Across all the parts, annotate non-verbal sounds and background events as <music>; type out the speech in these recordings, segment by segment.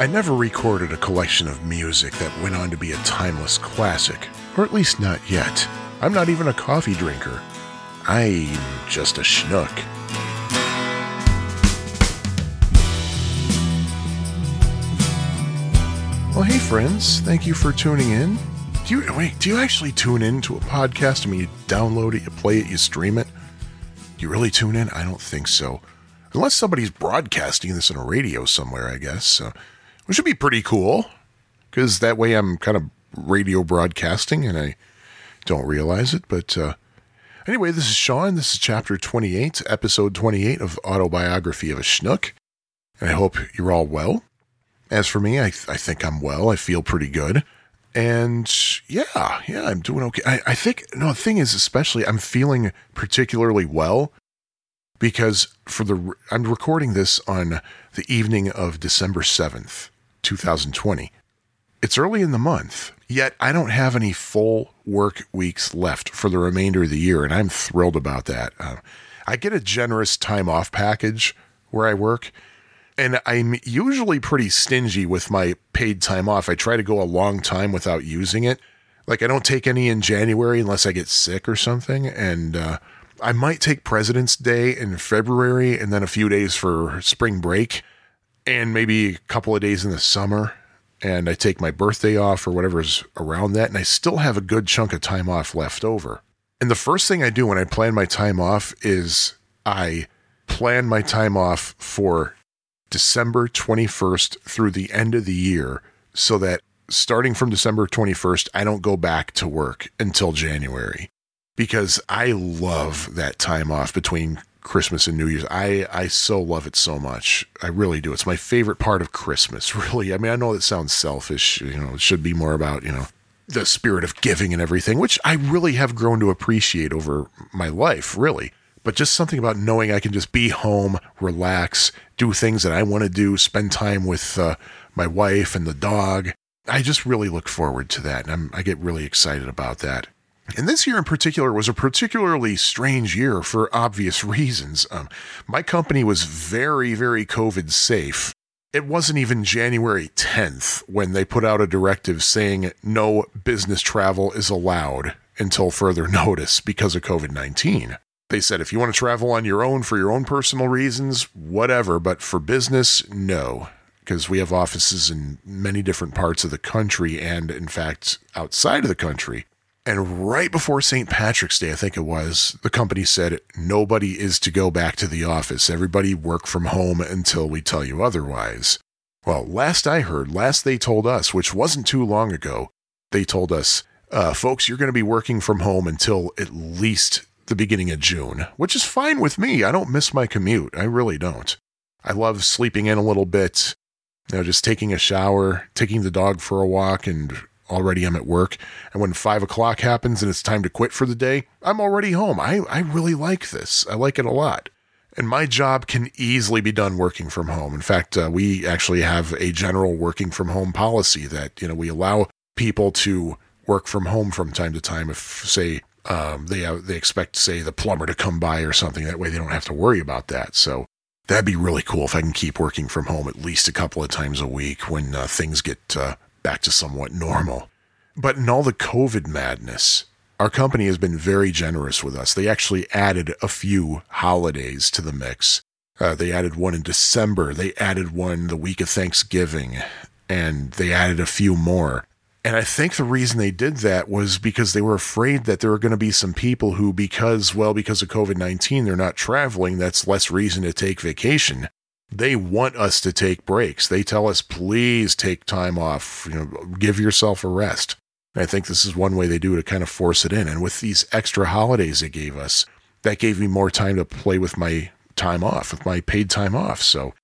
I never recorded a collection of music that went on to be a timeless classic, or at least not yet. I'm not even a coffee drinker. I'm just a schnook. Well, hey friends, thank you for tuning in. Do you wait? Do you actually tune in to a podcast? I mean, you download it, you play it, you stream it. Do you really tune in? I don't think so. Unless somebody's broadcasting this on a radio somewhere, I guess. Which would be pretty cool, because that way I'm kind of radio broadcasting and I don't realize it. But uh, anyway, this is Sean. This is chapter 28, episode 28 of Autobiography of a Schnook. And I hope you're all well. As for me, I, th- I think I'm well. I feel pretty good. And yeah, yeah, I'm doing okay. I, I think, no, the thing is, especially, I'm feeling particularly well because for the, I'm recording this on the evening of December 7th, 2020. It's early in the month, yet I don't have any full work weeks left for the remainder of the year, and I'm thrilled about that. Uh, I get a generous time off package where I work and I'm usually pretty stingy with my paid time off. I try to go a long time without using it. Like I don't take any in January unless I get sick or something, and uh, I might take President's Day in February, and then a few days for spring break, and maybe a couple of days in the summer. And I take my birthday off or whatever's around that, and I still have a good chunk of time off left over. And the first thing I do when I plan my time off is I plan my time off for December 21st through the end of the year so that starting from December 21st, I don't go back to work until January because I love that time off between Christmas and New Year's. I, I so love it so much. I really do. It's my favorite part of Christmas, <laughs> really. I mean, I know that sounds selfish, you know, it should be more about, you know, the spirit of giving and everything, which I really have grown to appreciate over my life, really but just something about knowing I can just be home, relax, do things that I want to do, spend time with uh, my wife and the dog. I just really look forward to that, and I'm, I get really excited about that. And this year in particular was a particularly strange year for obvious <laughs> reasons. Um, my company was very, very COVID safe. It wasn't even January 10th when they put out a directive saying no business travel is allowed until further <laughs> notice because of COVID 19. They said if you want to travel on your own for your own personal reasons, whatever, but for business, no. Because we have offices in many different parts of the country and, in fact, outside of the country. And right before St. Patrick's Day, I think it was, the company said nobody is to go back to the office. Everybody work from home until we tell you otherwise. Well, last I heard, last they told us, which wasn't too long ago, they told us, uh, folks, you're going to be working from home until at least the beginning of June, which is fine with me. I don't miss my commute. I really don't. I love sleeping in a little bit, you know, just taking a shower, taking the dog for a walk, and already I'm at work. And when five o'clock happens and it's time to quit for the day, I'm already home. I, I really like this. I like it a lot. And my job can easily be done working from home. In fact, uh, we actually have a general working from home policy that, you know, we allow people to work from home from time to time if, say, um, they have, they expect, say, the plumber to come by or something. That way, they don't have to worry about that. So that'd be really cool if I can keep working from home at least a couple of times a week when uh, things get uh, back to somewhat normal. But in all the COVID madness, our company has been very generous with us. They actually added a few holidays to the mix. Uh, they added one in December. They added one the week of Thanksgiving, and they added a few more. And I think the reason they did that was because they were afraid that there were going to be some people who, because, well, because of COVID 19, they're not traveling. That's less reason to take vacation. They want us to take breaks. They tell us, please take time off, you know, give yourself a rest. And I think this is one way they do to kind of force it in. And with these extra holidays they gave us, that gave me more time to play with my time off, with my paid time off. So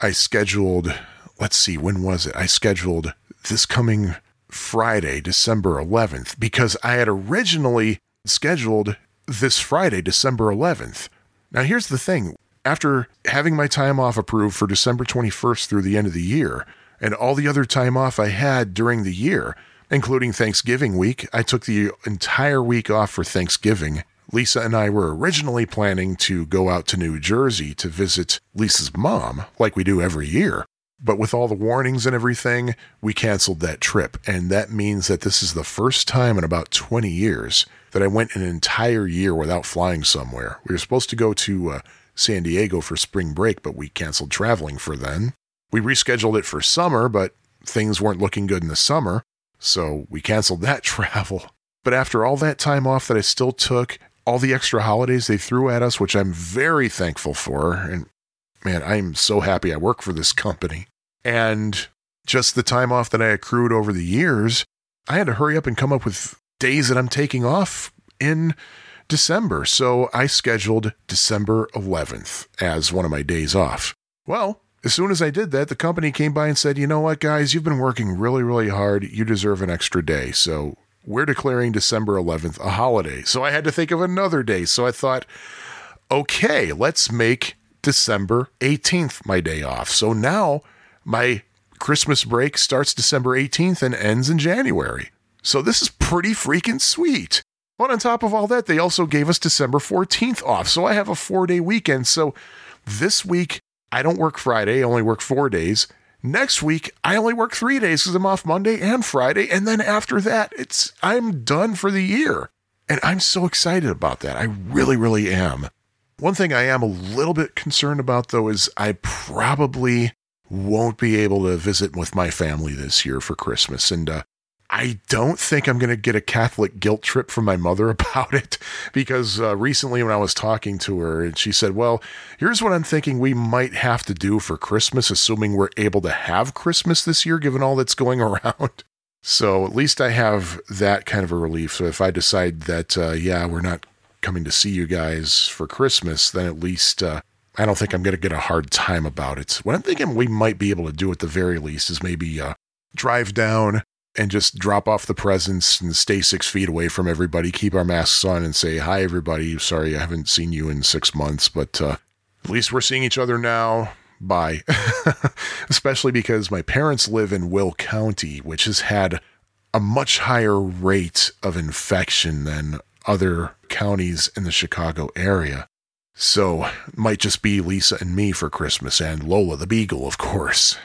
I scheduled, let's see, when was it? I scheduled this coming Friday, December 11th, because I had originally scheduled this Friday, December 11th. Now, here's the thing after having my time off approved for December 21st through the end of the year, and all the other time off I had during the year, including Thanksgiving week, I took the entire week off for Thanksgiving. Lisa and I were originally planning to go out to New Jersey to visit Lisa's mom, like we do every year. But with all the warnings and everything, we canceled that trip. And that means that this is the first time in about 20 years that I went an entire year without flying somewhere. We were supposed to go to uh, San Diego for spring break, but we canceled traveling for then. We rescheduled it for summer, but things weren't looking good in the summer. So we canceled that <laughs> travel. But after all that time off that I still took, all the extra holidays they threw at us, which I'm very thankful for, and man, I'm so happy I work for this company and just the time off that I accrued over the years, I had to hurry up and come up with days that I'm taking off in December. So I scheduled December 11th as one of my days off. Well, as soon as I did that, the company came by and said, you know what, guys, you've been working really, really hard. You deserve an extra day. So we're declaring December 11th a holiday. So I had to think of another day. So I thought, okay, let's make December 18th my day off. So now my Christmas break starts December 18th and ends in January. So this is pretty freaking sweet. But on top of all that, they also gave us December 14th off. So I have a four day weekend. So this week, I don't work Friday, I only work four days. Next week, I only work three days because I'm off Monday and Friday. And then after that, it's I'm done for the year. And I'm so excited about that. I really, really am. One thing I am a little bit concerned about though is I probably won't be able to visit with my family this year for Christmas. And uh, I don't think I'm going to get a Catholic guilt trip from my mother <laughs> about it because uh, recently when I was talking to her and she said, Well, here's what I'm thinking we might have to do for Christmas, assuming we're able to have Christmas this year, given all that's going <laughs> around. So at least I have that kind of a relief. So if I decide that, uh, yeah, we're not coming to see you guys for Christmas, then at least uh, I don't think I'm going to get a hard time about it. What I'm thinking we might be able to do at the very least is maybe uh, drive down and just drop off the presents and stay six feet away from everybody, keep our masks on, and say, Hi, everybody. Sorry, I haven't seen you in six months, but uh, at least we're seeing each other now. Bye. <laughs> Especially because my parents live in Will County, which has had a much higher rate of infection than other counties in the Chicago area. So, might just be Lisa and me for Christmas, and Lola the Beagle, of course.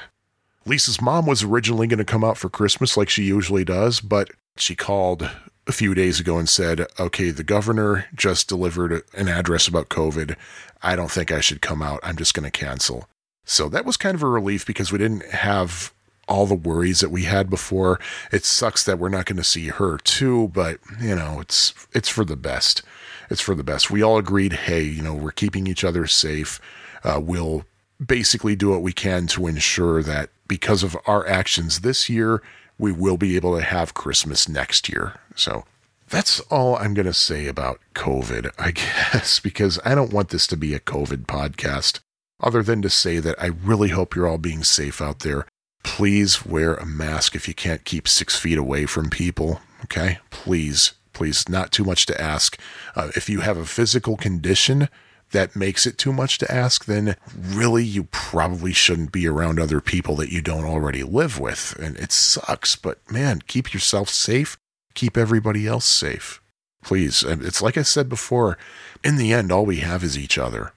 Lisa's mom was originally going to come out for Christmas like she usually does, but she called a few days ago and said, okay, the governor just delivered an address about COVID. I don't think I should come out. I'm just going to cancel. So that was kind of a relief because we didn't have all the worries that we had before. It sucks that we're not going to see her too, but you know, it's it's for the best it's for the best. We all agreed, hey, you know, we're keeping each other safe. Uh, we'll basically do what we can to ensure that because of our actions this year, we will be able to have Christmas next year. So that's all I'm going to say about COVID, <laughs> I guess, because I don't want this to be a COVID podcast, other than to say that I really hope you're all being safe out there. Please wear a mask if you can't keep six feet away from people. Okay? Please please. Not too much to ask. Uh, if you have a physical condition that makes it too much to ask, then really you probably shouldn't be around other people that you don't already live with. And it sucks, but man, keep yourself safe. Keep everybody else safe. Please. And it's like I said before, in the end, all we have is each other.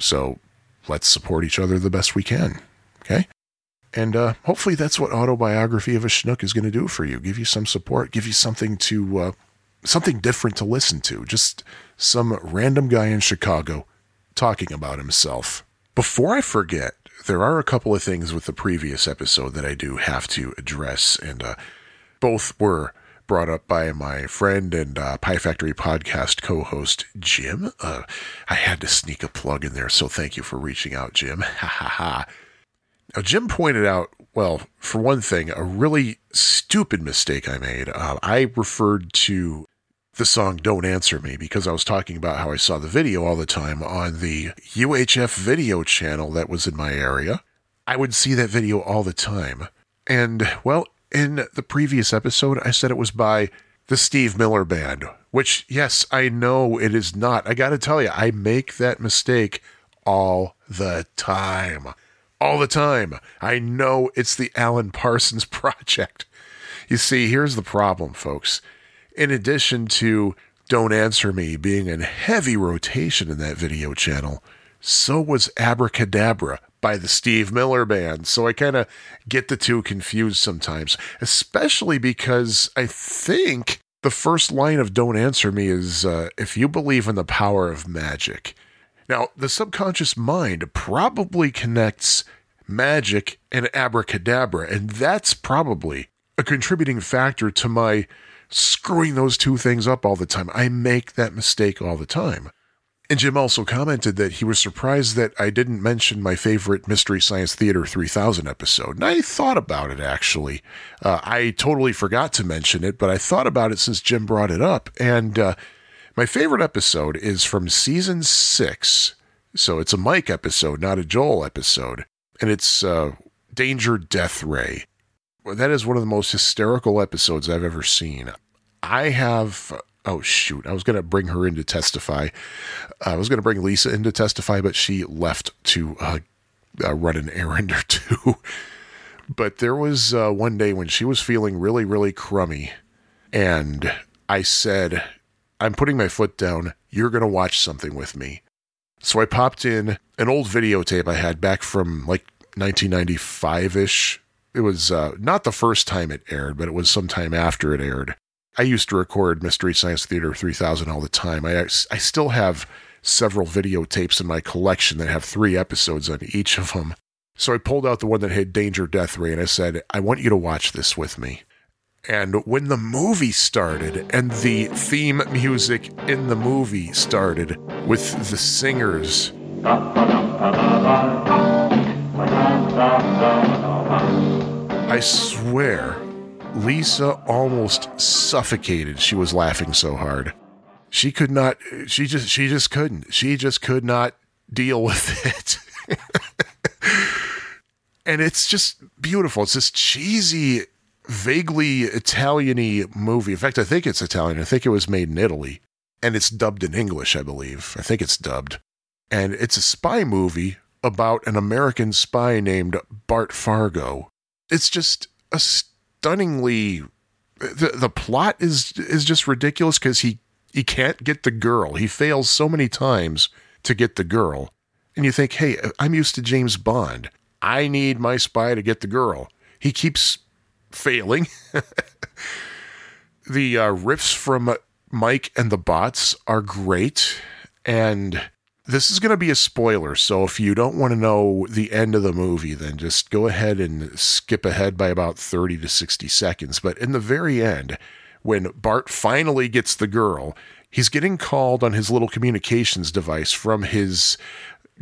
So let's support each other the best we can. Okay? And uh, hopefully that's what Autobiography of a Schnook is going to do for you. Give you some support, give you something to uh, something different to listen to. Just some random guy in Chicago talking about himself. Before I forget, there are a couple of things with the previous episode that I do have to address, and uh, both were brought up by my friend and uh, Pie Factory podcast co host, Jim. Uh, I had to sneak a plug in there, so thank you for reaching out, Jim. <laughs> Ha ha ha. Now, Jim pointed out, well, for one thing, a really stupid mistake I made. Uh, I referred to the song Don't Answer Me because I was talking about how I saw the video all the time on the UHF video channel that was in my area. I would see that video all the time. And, well, in the previous episode, I said it was by the Steve Miller Band, which, yes, I know it is not. I gotta tell you, I make that mistake all the time. All the time. I know it's the Alan Parsons <laughs> Project. You see, here's the problem, folks in addition to Don't Answer Me being in heavy rotation in that video channel, so was Abracadabra by the Steve Miller Band. So I kind of get the two confused sometimes, especially because I think the first line of Don't Answer Me is uh, If you believe in the power of magic. Now, the subconscious mind probably connects magic and abracadabra, and that's probably a contributing factor to my screwing those two things up all the time. I make that mistake all the time. And Jim also commented that he was surprised that I didn't mention my favorite Mystery Science Theater 3000 episode. And I thought about it actually. Uh, I totally forgot to mention it, but I thought about it since Jim brought it up. And uh, my favorite episode is from season six. So it's a Mike episode, not a Joel episode. And it's uh, Danger Death Ray. That is one of the most hysterical episodes I've ever seen. I have oh shoot i was going to bring her in to testify. I was going to bring lisa in to testify but she left to uh, uh, run an errand or two. <laughs> But there was uh, one day when she was feeling really really crummy and i said i'm putting my foot down. You're going to watch something with me. So i popped in an old videotape i had back from like 1995ish it was uh, not the first time it aired but it was sometime after it aired I used to record Mystery Science Theater 3000 all the time. I, I still have several videotapes in my collection that have three episodes on each of them. So I pulled out the one that had Danger Death Ray and I said, I want you to watch this with me. And when the movie started and the theme music in the movie started with the singers. I swear Lisa almost suffocated. She was laughing so hard. She could not she just she just couldn't. She just could not deal <laughs> with it. and it's just beautiful. It's this cheesy, vaguely Italian-y movie. In fact, I think it's Italian. I think it was made in Italy. And it's dubbed in English, I believe. I think it's dubbed. And it's a spy movie about an American spy named Bart Fargo. It's just a stunningly the the plot is is just ridiculous because he he can't get the girl. He fails so many times to get the girl. And you think, hey, I'm used to James Bond. I need my spy to get the girl. He keeps failing. <laughs> the uh, riffs from Mike and the bots are great. And this is going to be a spoiler, so if you don't want to know the end of the movie, then just go ahead and skip ahead by about 30 to 60 seconds. But in the very end, when Bart finally gets the girl, he's getting called on his little communications device from his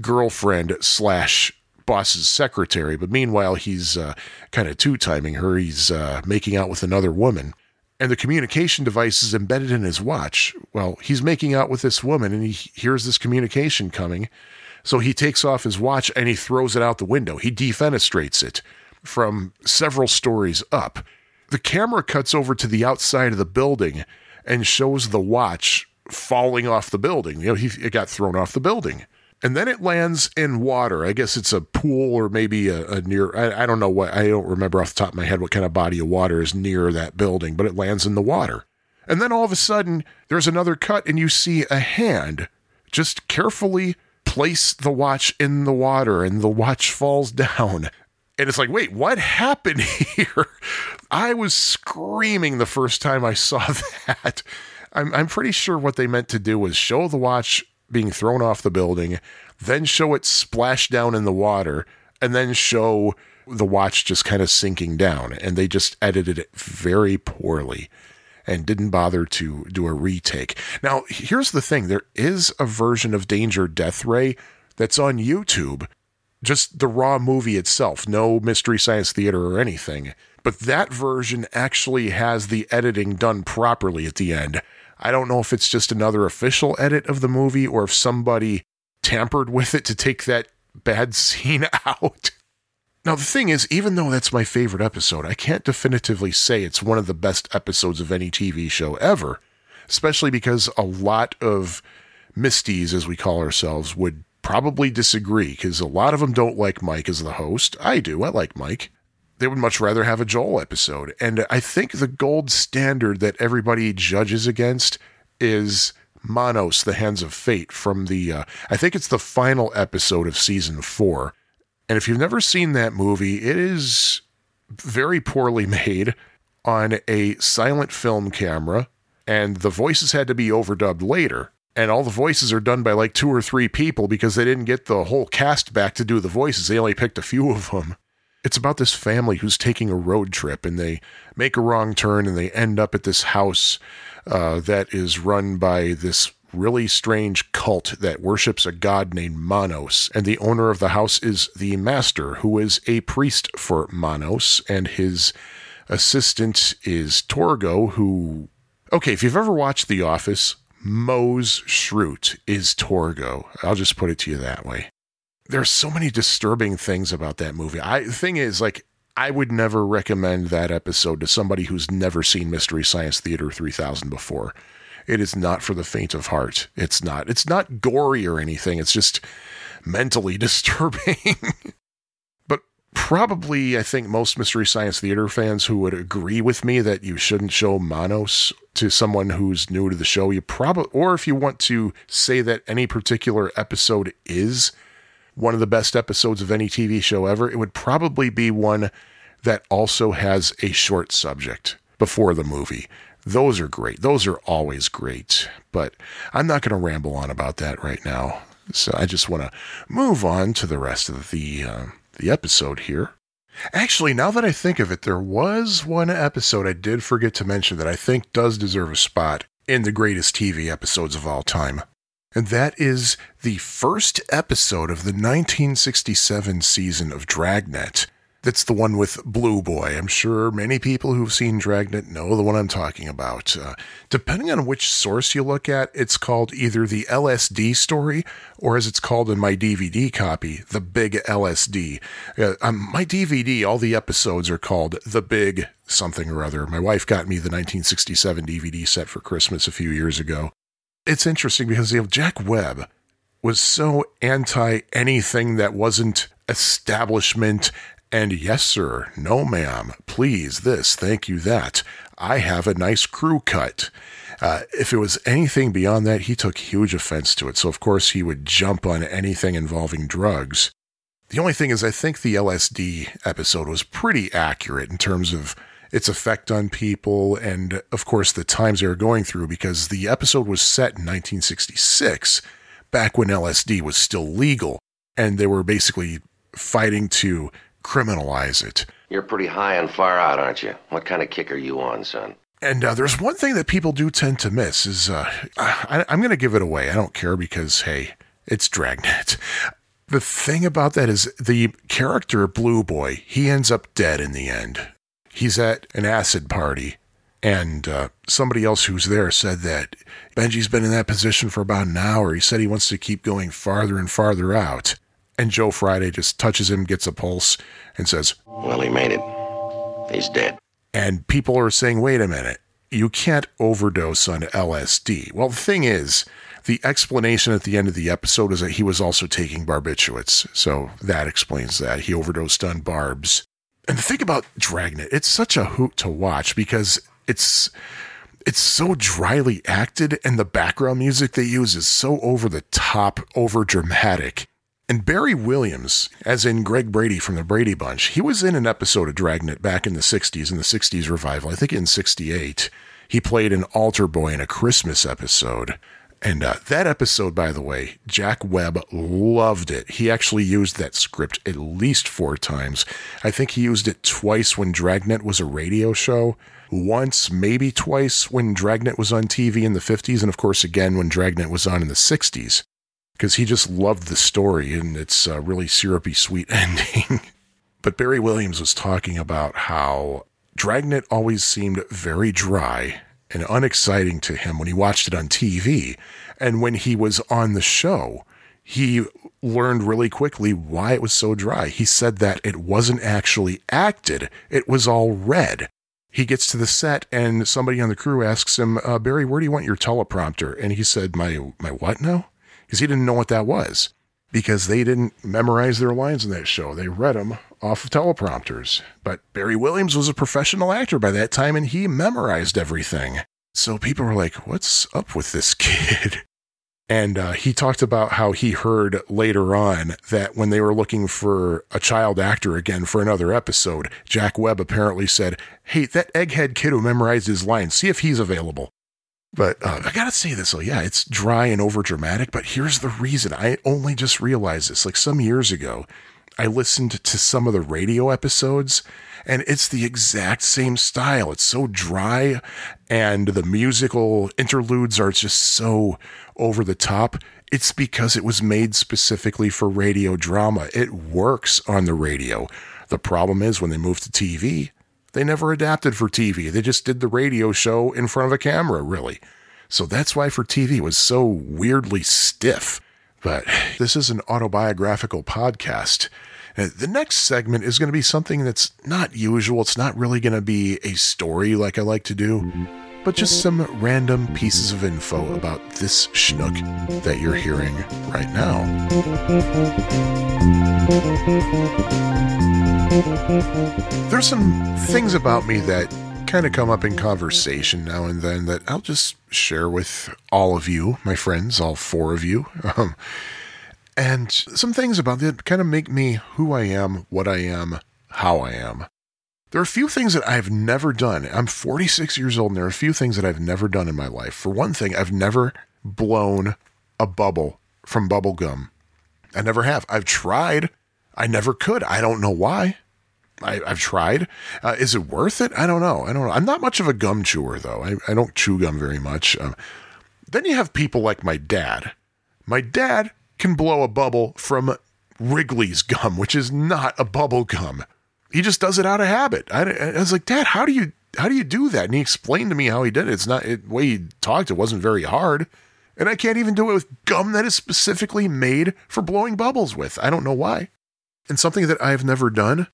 girlfriend slash boss's secretary. But meanwhile, he's uh, kind of two timing her. He's uh, making out with another woman and the communication device is embedded in his watch. Well, he's making out with this woman and he hears this communication coming. So he takes off his watch and he throws it out the window. He defenestrates it from several stories up. The camera cuts over to the outside of the building and shows the watch falling off the building. You know, he, it got thrown off the building and then it lands in water. I guess it's a pool or maybe a, a near. I, I, don't know what. I don't remember off the top of my head what kind of body of water is near that building, but it lands in the water. And then all of a sudden, there's another cut, and you see a hand just carefully place the watch in the water, and the watch falls <laughs> down. And it's like, wait, what happened <laughs> here? I was screaming the first time I saw <laughs> that. I'm, I'm pretty sure what they meant to do was show the watch being thrown off the building, then show it splash down in the water, and then show the watch just kind of sinking down. And they just edited it very poorly and didn't bother to do a retake. Now, here's the thing there is a version of Danger Death Ray that's on YouTube, just the raw movie itself, no Mystery Science Theater or anything. But that version actually has the editing done properly at the end. I don't know if it's just another official edit of the movie or if somebody tampered with it to take that bad <laughs> scene out. Now, the thing is, even though that's my favorite episode, I can't definitively say it's one of the best episodes of any TV show ever, especially because a lot of Misties, as we call ourselves, would probably disagree because a lot of them don't like Mike as the host. I do. I like Mike they would much rather have a Joel episode. And I think the gold standard that everybody judges against is Manos, the Hands of Fate from the, uh, I think it's the final episode of season four. And if you've never seen that movie, it is very poorly <laughs> made on a silent film camera, and the voices had to be overdubbed later. And all the voices are done by like two or three people because they didn't get the whole cast back to do the voices. They only picked a few of them. It's about this family who's taking a road trip and they make a wrong turn and they end up at this house uh, that is run by this really strange cult that worships a god named Manos. And the owner of the house is the master, who is a priest for Manos, and his assistant is Torgo, who. Okay, if you've ever watched The Office, Mose Schrute is Torgo. I'll just put it to you that way. There's so many disturbing things about that movie. I the thing is, like, I would never recommend that episode to somebody who's never seen Mystery Science Theater 3000 before. It is not for the faint of heart. It's not. It's not gory or anything. It's just mentally <laughs> disturbing. but probably, I think most Mystery Science Theater fans who would agree with me that you shouldn't show Manos to someone who's new to the show, you probably, or if you want to say that any particular episode is one of the best episodes of any TV show ever, it would probably be one that also has a short subject before the movie. Those are great. Those are always great. But I'm not going to ramble on about that right now. So I just want to move on to the rest of the uh, the episode here. Actually, now that I think of it, there was one episode I did forget to mention that I think does deserve a spot in the greatest TV episodes of all time. And that is the first episode of the 1967 season of Dragnet. That's the one with Blue Boy. I'm sure many people who've seen Dragnet know the one I'm talking about. Uh, depending on which source you look at, it's called either the LSD story or, as it's called in my DVD copy, the Big LSD. Uh, on my DVD, all the episodes are called The Big something or other. My wife got me the 1967 DVD set for Christmas a few years ago. It's interesting because you know, Jack Webb was so anti anything that wasn't establishment and yes, sir, no, ma'am, please, this, thank you, that. I have a nice crew cut. Uh, if it was anything beyond that, he took huge offense to it. So, of course, he would jump on anything involving drugs. The only thing is, I think the LSD episode was pretty accurate in terms of its effect on people and, of course, the times they were going through because the episode was set in 1966, back when LSD was still legal. And they were basically fighting to criminalize it. You're pretty high and far out, aren't you? What kind of kick are you on, son? And uh, there's one thing that people do tend to miss is uh, I, I'm going to give it away. I don't care because hey, it's Dragnet. The thing about that is the character Blue Boy. He ends up dead in the end. He's at an acid party, and uh, somebody else who's there said that Benji's been in that position for about an hour. He said he wants to keep going farther and farther out. And Joe Friday just touches him, gets a pulse, and says, Well, he made it. He's dead. And people are saying, wait a minute, you can't overdose on LSD. Well, the thing is, the explanation at the end of the episode is that he was also taking barbiturates. So that explains that. He overdosed on barbs. And the thing about Dragnet, it's such a hoot to watch because it's it's so dryly acted and the background music they use is so over the top, over dramatic. And Barry Williams, as in Greg Brady from the Brady Bunch, he was in an episode of Dragnet back in the 60s, in the 60s revival, I think in 68. He played an altar boy in a Christmas episode. And uh, that episode, by the way, Jack Webb loved it. He actually used that script at least four times. I think he used it twice when Dragnet was a radio show, once, maybe twice when Dragnet was on TV in the 50s, and of course, again when Dragnet was on in the 60s because he just loved the story and its uh, really syrupy sweet <laughs> ending. but Barry Williams was talking about how Dragnet always seemed very dry and unexciting to him when he watched it on TV. And when he was on the show, he learned really quickly why it was so dry. He said that it wasn't actually acted, it was all read. He gets to the set and somebody on the crew asks him, uh, Barry, where do you want your teleprompter? And he said, My my what now? because he didn't know what that was because they didn't memorize their lines in that show. They read them off of teleprompters. But Barry Williams was a professional actor by that time and he memorized everything. So people were like, what's up with this <laughs> kid? And uh, he talked about how he heard later on that when they were looking for a child actor again for another episode, Jack Webb apparently said, Hey, that egghead kid who memorized his lines, see if he's available. But uh, I gotta say this, though, yeah, it's dry and over dramatic, but here's the reason. I only just realized this. Like some years ago, I listened to some of the radio episodes, and it's the exact same style. It's so dry, and the musical interludes are just so over the top. It's because it was made specifically for radio drama. It works on the radio. The problem is when they moved to TV, they never adapted for TV. They just did the radio show in front of a camera, really. So that's why for TV was so weirdly stiff. But <sighs> this is an autobiographical podcast. Uh, the next segment is going to be something that's not usual. It's not really going to be a story like I like to do, but just some random pieces of info about this schnook that you're hearing right now. There's some things about me that kind of come up in conversation now and then that I'll just share with all of you, my friends, all four of you. Um, and some things about it kind of make me who I am, what I am, how I am. There are a few things that I've never done. I'm 46 years old, and there are a few things that I've never done in my life. For one thing, I've never blown a bubble from bubble gum. I never have. I've tried. I never could. I don't know why. I, have tried. Uh, is it worth it? I don't know. I don't know. I'm not much of a gum chewer, though. I, I don't chew gum very much. Um, then you have people like my dad. My dad can blow a bubble from Wrigley's gum, which is not a bubble gum. He just does it out of habit. I, I was like, Dad, how do you how do you do that? And he explained to me how he did it. It's not it, the way he talked. It wasn't very hard, and I can't even do it with gum that is specifically made for blowing bubbles with. I don't know why. And something that I've never done.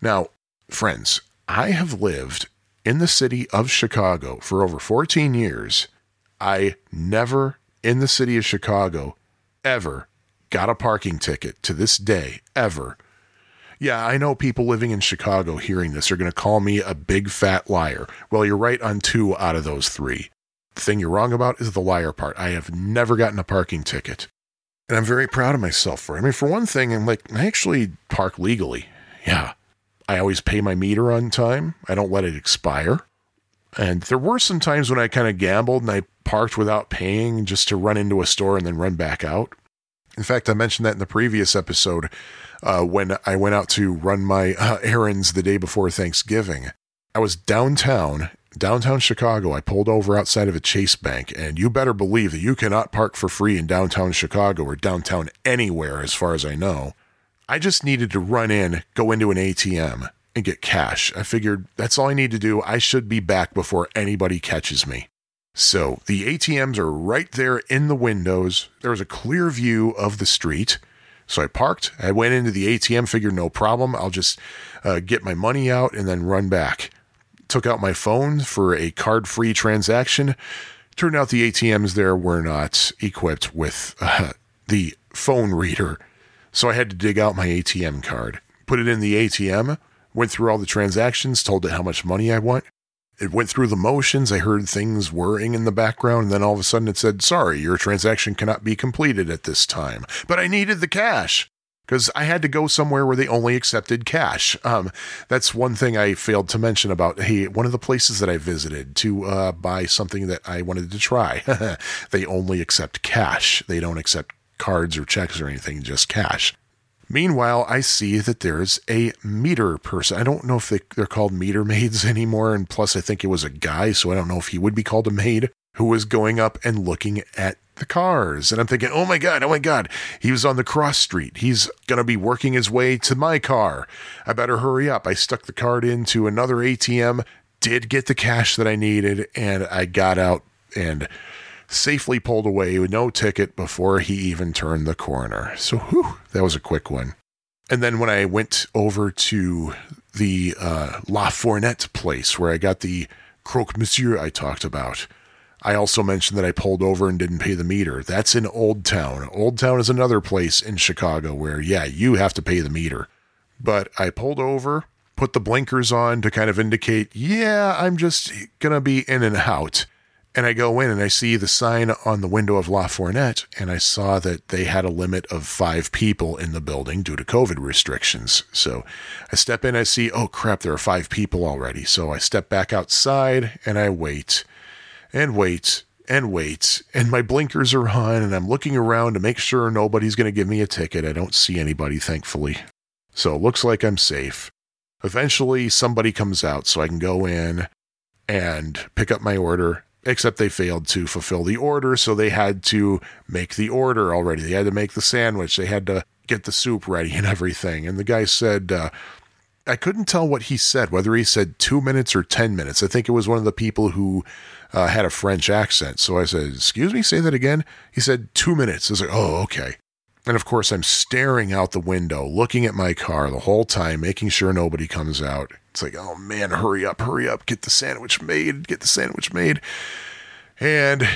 Now, friends, I have lived in the city of Chicago for over 14 years. I never in the city of Chicago ever got a parking ticket to this day, ever. Yeah, I know people living in Chicago hearing this are going to call me a big fat liar. Well, you're right on two out of those three. The thing you're wrong about is the liar part. I have never gotten a parking ticket. And I'm very proud of myself for it. I mean, for one thing, I'm like, I actually park legally. Yeah. I always pay my meter on time. I don't let it expire. And there were some times when I kind of gambled and I parked without paying just to run into a store and then run back out. In fact, I mentioned that in the previous episode uh, when I went out to run my uh, errands the day before Thanksgiving. I was downtown, downtown Chicago. I pulled over outside of a Chase Bank, and you better believe that you cannot park for free in downtown Chicago or downtown anywhere, as far as I know. I just needed to run in, go into an ATM, and get cash. I figured that's all I need to do. I should be back before anybody catches me. So the ATMs are right there in the windows. There was a clear view of the street. So I parked. I went into the ATM, figured no problem. I'll just uh, get my money out and then run back. Took out my phone for a card free transaction. Turned out the ATMs there were not equipped with uh, the phone reader. So I had to dig out my ATM card, put it in the ATM, went through all the transactions, told it how much money I want. It went through the motions. I heard things whirring in the background, and then all of a sudden it said, Sorry, your transaction cannot be completed at this time. But I needed the cash because I had to go somewhere where they only accepted cash. Um, that's one thing I failed to mention about hey, one of the places that I visited to uh, buy something that I wanted to try. <laughs> they only accept cash. They don't accept cards or checks or anything, just cash. Meanwhile, I see that there's a meter person. I don't know if they, they're called meter maids <laughs> anymore. And plus, I think it was a guy, so I don't know if he would be called a maid who was going up and looking at the cars. And I'm thinking, oh my God, oh my God, he was on the cross street. He's going to be working his way to my car. I better hurry up. I stuck the card into another ATM, did get the cash that I needed, and I got out and safely pulled away with no ticket before he even turned the corner. So, whew, that was a quick one. And then when I went over to the uh, La Fournette place where I got the croque monsieur I talked about, I also mentioned that I pulled over and didn't pay the meter. That's in Old Town. Old Town is another place in Chicago where, yeah, you have to pay the meter. But I pulled over, put the blinkers on to kind of indicate, yeah, I'm just going to be in and out And I go in and I see the sign on the window of La Fournette, and I saw that they had a limit of five people in the building due to COVID restrictions. So I step in, I see, oh crap, there are five people already. So I step back outside and I wait and wait and wait. And my blinkers are on, and I'm looking around to make sure nobody's going to give me a ticket. I don't see anybody, thankfully. So it looks like I'm safe. Eventually, somebody comes out so I can go in and pick up my order except they failed to fulfill the order, so they had to make the order already. They had to make the sandwich, they had to get the soup ready and <laughs> everything. And the guy said, uh, I couldn't tell what he said, whether he said two minutes or 10 minutes. I think it was one of the people who uh, had a French accent. So I said, Excuse me, say that again. He said, Two minutes. I was like, Oh, okay. And of course, I'm staring out the window, looking at my car the whole time, making sure nobody comes out. It's like, oh man, hurry up, hurry up, get the sandwich made, get the sandwich made. And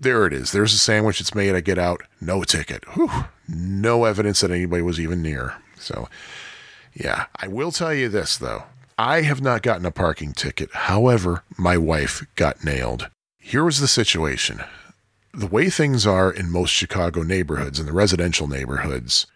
there it is. There's a sandwich. It's made. I get out. No ticket. Whew. No evidence that anybody was even near. So, yeah. I will tell you this, though. I have not gotten a parking ticket. However, my wife got nailed. Here was the situation the way things are in most Chicago neighborhoods, in the residential neighborhoods,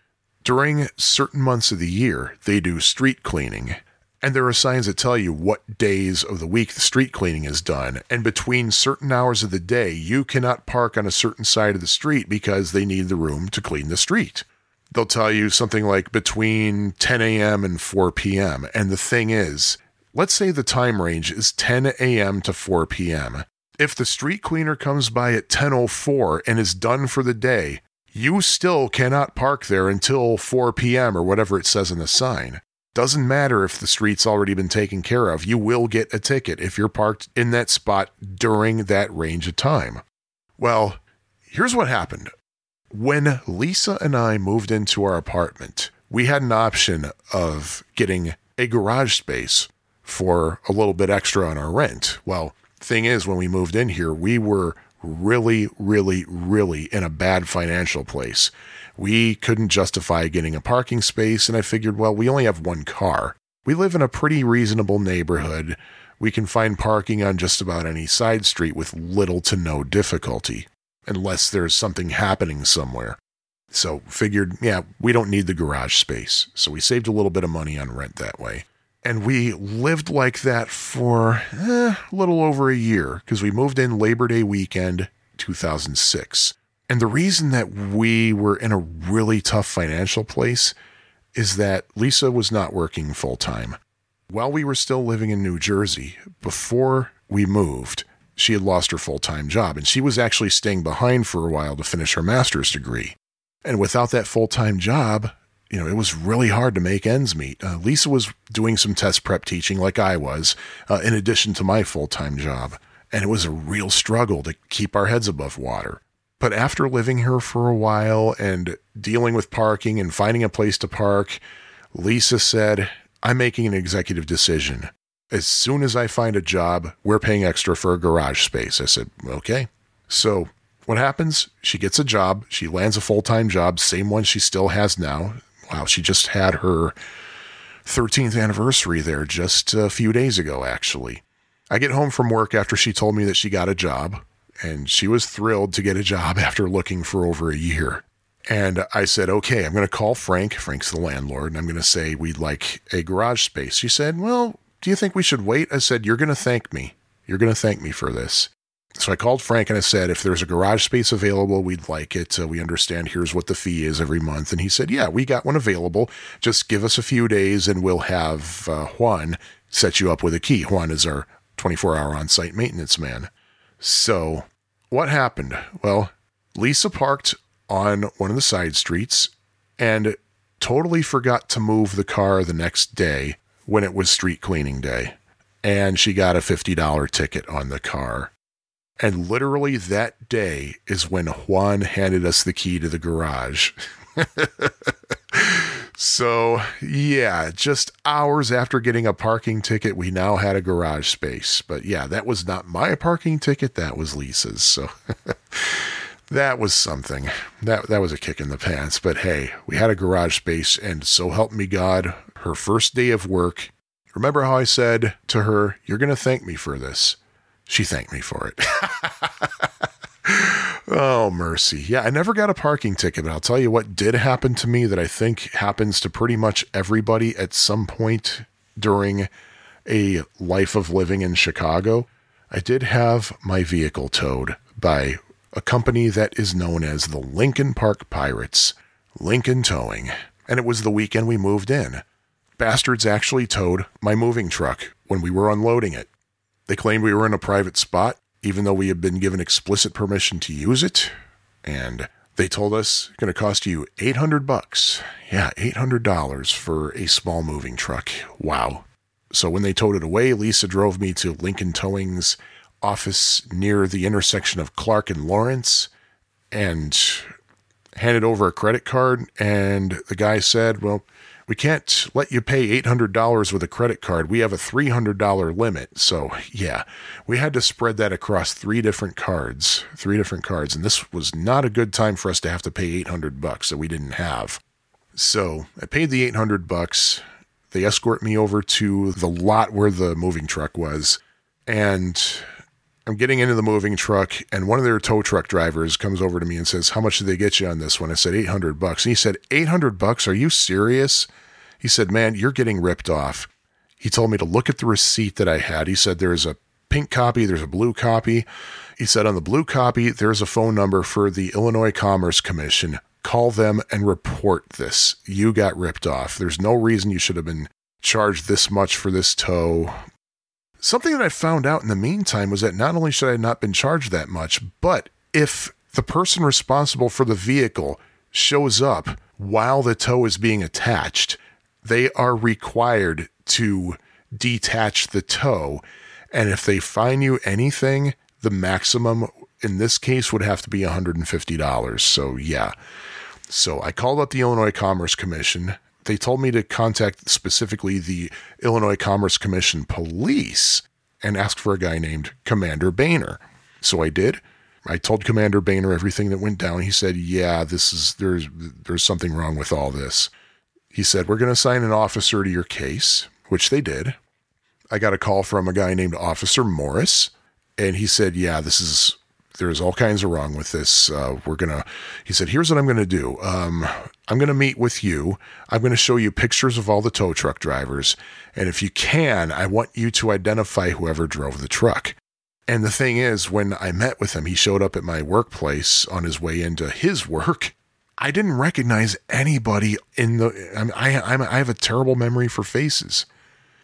during certain months of the year, they do street cleaning. And there are signs that tell you what days of the week the street cleaning is done. And between certain hours of the day, you cannot park on a certain side of the street because they need the room to clean the street. They'll tell you something like between 10 a.m. and 4 p.m. And the thing is, let's say the time range is 10 a.m. to 4 p.m. If the street cleaner comes by at 10:04 and is done for the day, you still cannot park there until 4 p.m. or whatever it says in the sign. Doesn't matter if the street's already been taken care of, you will get a ticket if you're parked in that spot during that range of time. Well, here's what happened. When Lisa and I moved into our apartment, we had an option of getting a garage space for a little bit extra on our rent. Well, thing is, when we moved in here, we were really, really, really in a bad financial place. We couldn't justify getting a parking space, and I figured, well, we only have one car. We live in a pretty reasonable neighborhood. We can find parking on just about any side street with little to no difficulty, unless there's something happening somewhere. So, figured, yeah, we don't need the garage space. So, we saved a little bit of money on rent that way. And we lived like that for eh, a little over a year because we moved in Labor Day weekend 2006. And the reason that we were in a really tough financial place is that Lisa was not working full time. While we were still living in New Jersey, before we moved, she had lost her full time job and she was actually staying behind for a while to finish her master's degree. And without that full time job, you know, it was really hard to make ends meet. Uh, Lisa was doing some test prep teaching like I was, uh, in addition to my full time job. And it was a real struggle to keep our heads above water. But after living here for a while and dealing with parking and finding a place to park, Lisa said, I'm making an executive decision. As soon as I find a job, we're paying extra for a garage space. I said, okay. So what happens? She gets a job. She lands a full time job, same one she still has now. Wow, she just had her 13th anniversary there just a few days ago, actually. I get home from work after she told me that she got a job, and she was thrilled to get a job <laughs> after looking for over a year. And I said, okay, I'm going to call Frank. Frank's the landlord, and I'm going to say we'd like a garage space. She said, well, do you think we should wait? I said, you're going to thank me. You're going to thank me for this. So I called Frank and I said, if there's a garage space available, we'd like it. Uh, we understand here's what the fee is every month. And he said, yeah, we got one available. Just give us a few days and we'll have uh, Juan set you up with a key. Juan is our 24 hour on site maintenance man. So what happened? Well, Lisa parked on one of the side streets and totally forgot to move the car the next day when it was street cleaning day. And she got a $50 ticket on the car. And literally that day is when Juan handed us the key to the garage. <laughs> so, yeah, just hours after getting a parking ticket, we now had a garage space. But yeah, that was not my parking ticket, that was Lisa's. So <laughs> that was something. That that was a kick in the pants, but hey, we had a garage space and so help me God, her first day of work. Remember how I said to her, "You're going to thank me for this." She thanked me for it. <laughs> oh, mercy. Yeah, I never got a parking ticket, but I'll tell you what did happen to me that I think happens to pretty much everybody at some point during a life of living in Chicago. I did have my vehicle towed by a company that is known as the Lincoln Park Pirates, Lincoln Towing. And it was the weekend we moved in. Bastards actually towed my moving truck when we were unloading it. They claimed we were in a private spot, even though we had been given explicit permission to use it. And they told us it's going to cost you 800 bucks. Yeah, $800 for a small moving truck. Wow. So when they towed it away, Lisa drove me to Lincoln Towing's office near the intersection of Clark and Lawrence and handed over a credit card. And the guy said, Well, we can't let you pay $800 with a credit card. We have a $300 limit. So, yeah, we had to spread that across three different cards, three different cards. And this was not a good time for us to have to pay 800 bucks that we didn't have. So, I paid the 800 bucks. They escort me over to the lot where the moving truck was. And I'm getting into the moving truck, and one of their tow truck drivers comes over to me and says, "How much did they get you on this one?" I said, "800 bucks." And he said, "800 bucks? Are you serious?" He said, "Man, you're getting ripped off." He told me to look at the receipt that I had. He said, "There's a pink copy, there's a blue copy." He said, "On the blue copy, there's a phone number for the Illinois Commerce Commission. Call them and report this. You got ripped off. There's no reason you should have been." Charged this much for this tow, Something that I found out in the meantime was that not only should I not been charged that much, but if the person responsible for the vehicle shows up while the tow is being attached, they are required to detach the tow. And if they fine you anything, the maximum in this case would have to be $150. So, yeah. So I called up the Illinois Commerce Commission they told me to contact specifically the Illinois Commerce Commission police and ask for a guy named Commander Boehner. So I did. I told Commander Boehner everything that went down. He said, "Yeah, this is there's there's something wrong with all this." He said, "We're going to assign an officer to your case," which they did. I got a call from a guy named Officer Morris, and he said, "Yeah, this is there's all kinds of wrong with this. Uh, we're gonna," he said, "Here's what I'm going to do. Um, I'm going to meet with you. I'm going to show you pictures of all the tow truck drivers. And if you can, I want you to identify whoever drove the truck. And the thing is, when I met with him, he showed up at my workplace on his way into his work. I didn't recognize anybody in the. I, I, I have a terrible memory for faces.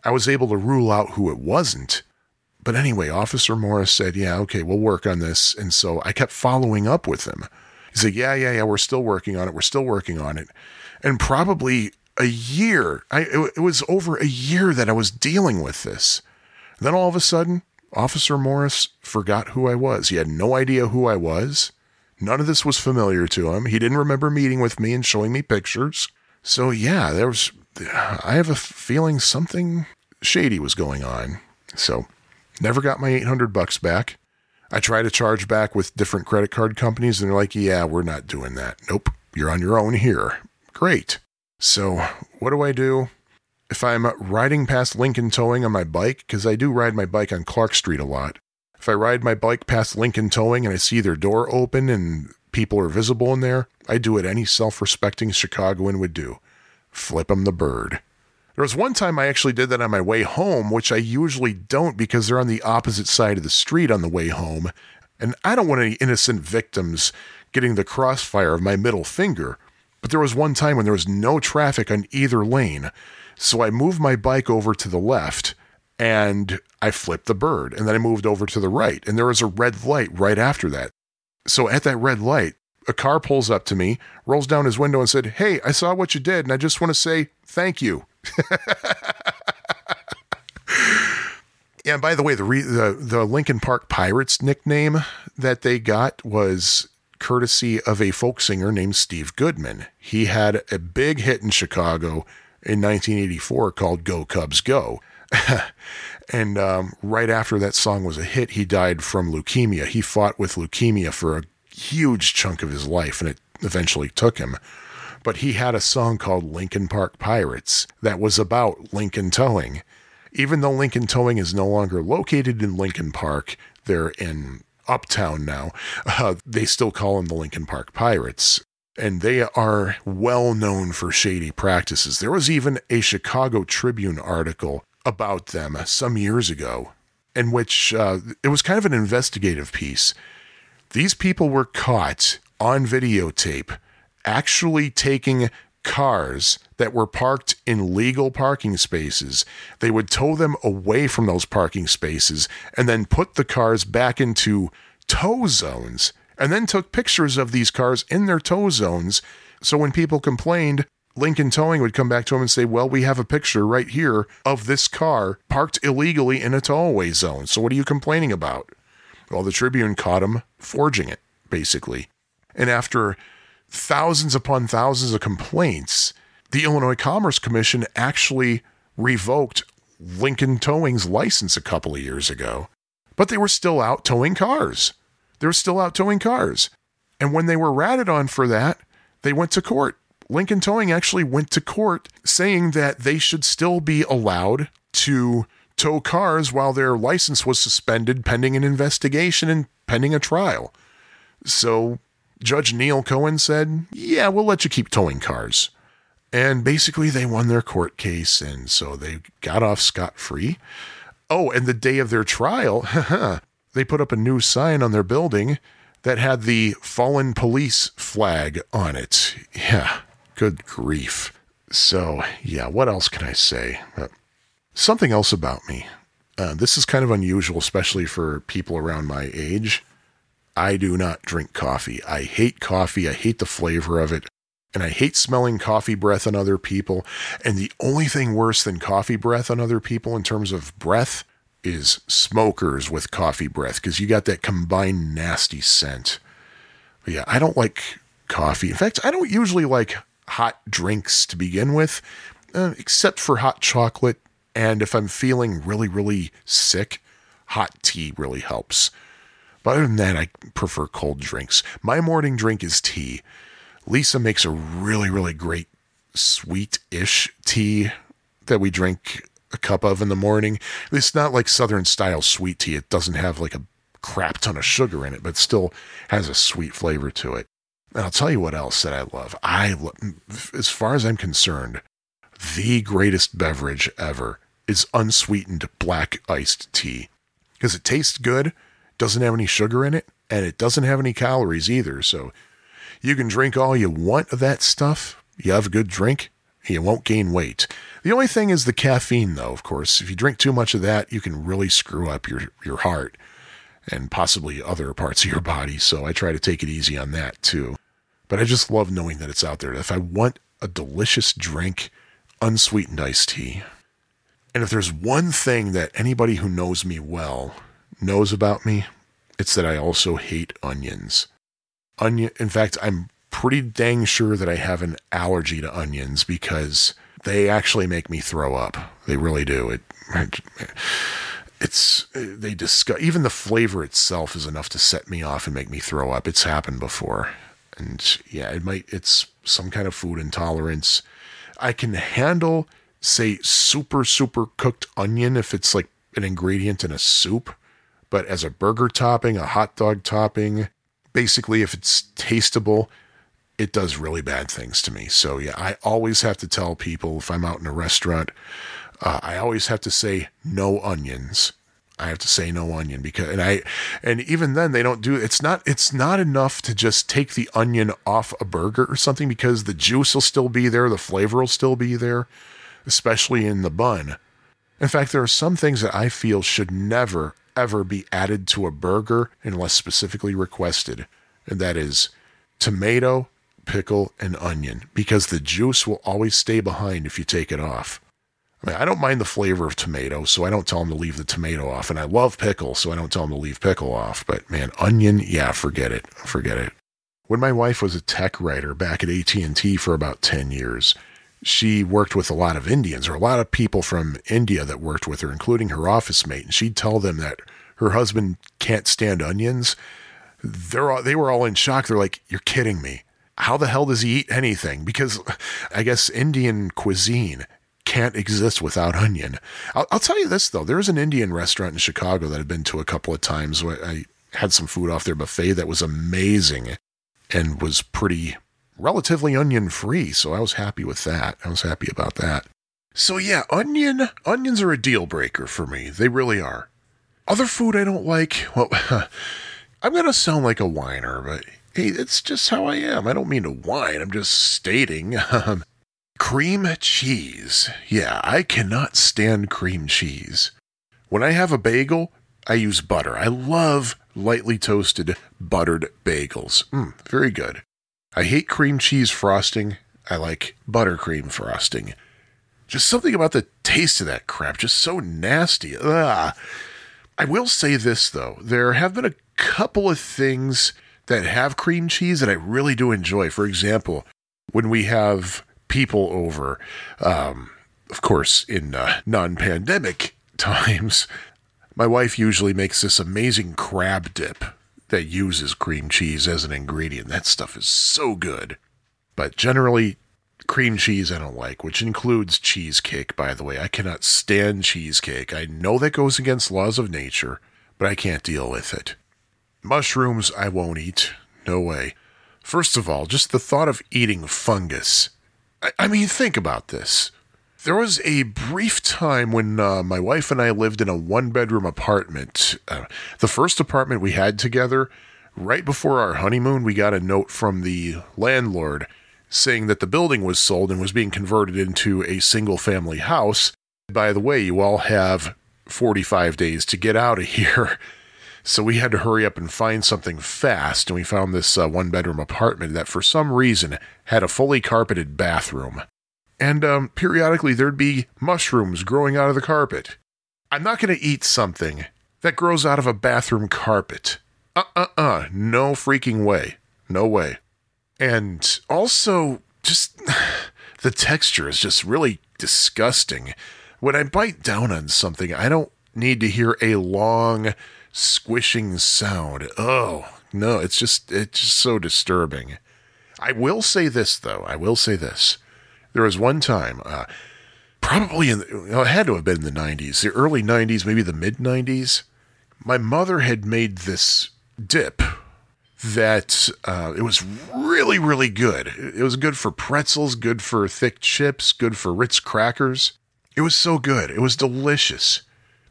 I was able to rule out who it wasn't. But anyway, Officer Morris said, Yeah, okay, we'll work on this. And so I kept following up with him. He's like, yeah, yeah, yeah, we're still working on it. We're still working on it. And probably a year, I, it, it was over a year that I was dealing with this. Then all of a sudden, Officer Morris forgot who I was. He had no idea who I was. None of this was familiar to him. He didn't remember meeting with me and showing me pictures. So, yeah, there was, I have a feeling something shady was going on. So, never got my 800 bucks back. I try to charge back with different credit card companies, and they're like, yeah, we're not doing that. Nope, you're on your own here. Great. So, what do I do? If I'm riding past Lincoln Towing on my bike, because I do ride my bike on Clark Street a lot, if I ride my bike past Lincoln Towing and I see their door open and people are visible in there, I do what any self respecting Chicagoan would do flip them the bird. There was one time I actually did that on my way home, which I usually don't because they're on the opposite side of the street on the way home. And I don't want any innocent victims getting the crossfire of my middle finger. But there was one time when there was no traffic on either lane. So I moved my bike over to the left and I flipped the bird. And then I moved over to the right. And there was a red light right after that. So at that red light, a car pulls up to me, rolls down his window, and said, Hey, I saw what you did. And I just want to say thank you. <laughs> and by the way, the, re- the the Lincoln Park Pirates nickname that they got was courtesy of a folk singer named Steve Goodman. He had a big hit in Chicago in 1984 called "Go Cubs Go." <laughs> and um, right after that song was a hit, he died from leukemia. He fought with leukemia for a huge chunk of his life, and it eventually took him but he had a song called Lincoln Park Pirates that was about Lincoln towing. Even though Lincoln Towing is no longer located in Lincoln Park, they're in Uptown now. <laughs> Uh, they still call them the Lincoln Park Pirates. And they are well known for shady practices. There was even a Chicago Tribune article about them some years ago, in which uh, it was kind of an investigative piece. These people were caught on videotape actually taking cars that were parked in legal parking spaces. They would tow them away from those parking spaces and then put the cars back into tow zones and then took pictures of these cars in their tow zones. So when people complained, Lincoln Towing would come back to them and say, Well, we have a picture right here of this car parked illegally in a towaway zone. So what are you complaining about? Well, the Tribune caught him forging it, basically. And after thousands upon thousands of complaints, the Illinois Commerce Commission actually revoked Lincoln Towing's license a couple of years ago. But they were still out towing cars. They were still out towing cars. And when they were ratted on for that, they went to court. Lincoln Towing actually went to court saying that they should still be allowed to tow cars while their license was suspended pending an investigation and pending a trial. So Judge Neil Cohen said, Yeah, we'll let you keep towing cars. And basically, they won their court case, and so they got off scot free. Oh, and the day of their trial, <laughs> they put up a new sign on their building that had the fallen police flag on it. Yeah, good grief. So, yeah, what else can I say? Uh, something else about me. Uh, this is kind of unusual, especially for people around my age. I do not drink coffee. I hate coffee. I hate the flavor of it. And I hate smelling coffee breath on other people. And the only thing worse than coffee breath on other people in terms of breath is smokers with coffee breath because you got that combined nasty scent. But yeah, I don't like coffee. In fact, I don't usually like hot drinks to begin with, uh, except for hot chocolate. And if I'm feeling really, really sick, hot tea really helps. But other than that, I prefer cold drinks. My morning drink is tea. Lisa makes a really, really great sweet ish tea that we drink a cup of in the morning. It's not like Southern style sweet tea. It doesn't have like a crap ton of sugar in it, but still has a sweet flavor to it. And I'll tell you what else that I love. I, as far as I'm concerned, the greatest beverage ever is unsweetened black iced tea because it tastes good doesn't have any sugar in it, and it doesn't have any calories either. So you can drink all you want of that stuff. You have a good drink, you won't gain weight. The only thing is the caffeine, though, of course. If you drink too much of that, you can really screw up your, your heart and possibly other parts of your body. So I try to take it easy on that too. But I just love knowing that it's out there. If I want a delicious drink, unsweetened iced tea. And if there's one thing that anybody who knows me well knows about me, it's that I also hate onions. Onion, in fact, I'm pretty dang sure that I have an allergy to onions because they actually make me throw up. They really do. It, it's they discuss even the flavor itself is enough to set me off and make me throw up. It's happened before, and yeah, it might. It's some kind of food intolerance. I can handle, say, super super cooked onion if it's like an ingredient in a soup but as a burger topping, a hot dog topping, basically, if it's tasteable, it does really bad things to me. So, yeah, I always have to tell people if I'm out in a restaurant, uh, I always have to say no onions. I have to say no onion because and I and even then they don't do it's not it's not enough to just take the onion off a burger or something because the juice will still be there, the flavor will still be there, especially in the bun. In fact, there are some things that I feel should never ever be added to a burger unless specifically requested, and that is tomato, pickle, and onion, because the juice will always stay behind if you take it off. I, mean, I don't mind the flavor of tomato, so I don't tell them to leave the tomato off, and I love pickle, so I don't tell them to leave pickle off. But man, onion, yeah, forget it, forget it. When my wife was a tech writer back at AT&T for about 10 years, she worked with a lot of Indians or a lot of people from India that worked with her, including her office mate. And she'd tell them that her husband can't stand onions. They're all, they were all in shock. They're like, "You're kidding me? How the hell does he eat anything?" Because I guess Indian cuisine can't exist without onion. I'll, I'll tell you this though, there's an Indian restaurant in Chicago that I've been to a couple of times. Where I had some food off their buffet that was amazing and was pretty relatively onion free. So I was happy with that. I was happy about that. So yeah, onion onions are a deal breaker for me. They really are. Other food I don't like. Well, <laughs> I'm gonna sound like a whiner, but hey, it's just how I am. I don't mean to whine. I'm just stating. Um, cream cheese. Yeah, I cannot stand cream cheese. When I have a bagel, I use butter. I love lightly toasted buttered bagels. Mm, very good. I hate cream cheese frosting. I like buttercream frosting. Just something about the taste of that crap, just so nasty. Ugh. I will say this though, there have been a couple of things that have cream cheese that I really do enjoy. For example, when we have people over, um, of course, in uh, non pandemic <laughs> times, my wife usually makes this amazing crab dip that uses cream cheese as an ingredient. That stuff is so good. But generally, cream cheese I don't like, which includes cheesecake, by the way. I cannot stand cheesecake. I know that goes against laws of nature, but I can't deal with it. Mushrooms I won't eat. No way. First of all, just the thought of eating fungus. I, I mean, think about this. There was a brief time when uh, my wife and I lived in a one bedroom apartment. Uh, the first apartment we had together, right before our honeymoon, we got a note from the landlord saying that the building was sold and was being converted into a single family house. By the way, you all have 45 days to get out of here. <laughs> So we had to hurry up and find something fast, and we found this uh, one bedroom apartment that for some reason had a fully carpeted bathroom. And um, periodically there'd be mushrooms growing out of the carpet. I'm not going to eat something that grows out of a bathroom carpet. Uh uh uh. No freaking way. No way. And also, just <sighs> the texture is just really disgusting. When I bite down on something, I don't need to hear a long squishing sound. Oh, no, it's just it's just so disturbing. I will say this though. I will say this. There was one time, uh, probably in the, well, it had to have been in the '90s, the early '90s, maybe the mid '90s. My mother had made this dip that uh, it was really, really good. It was good for pretzels, good for thick chips, good for Ritz crackers. It was so good. It was delicious.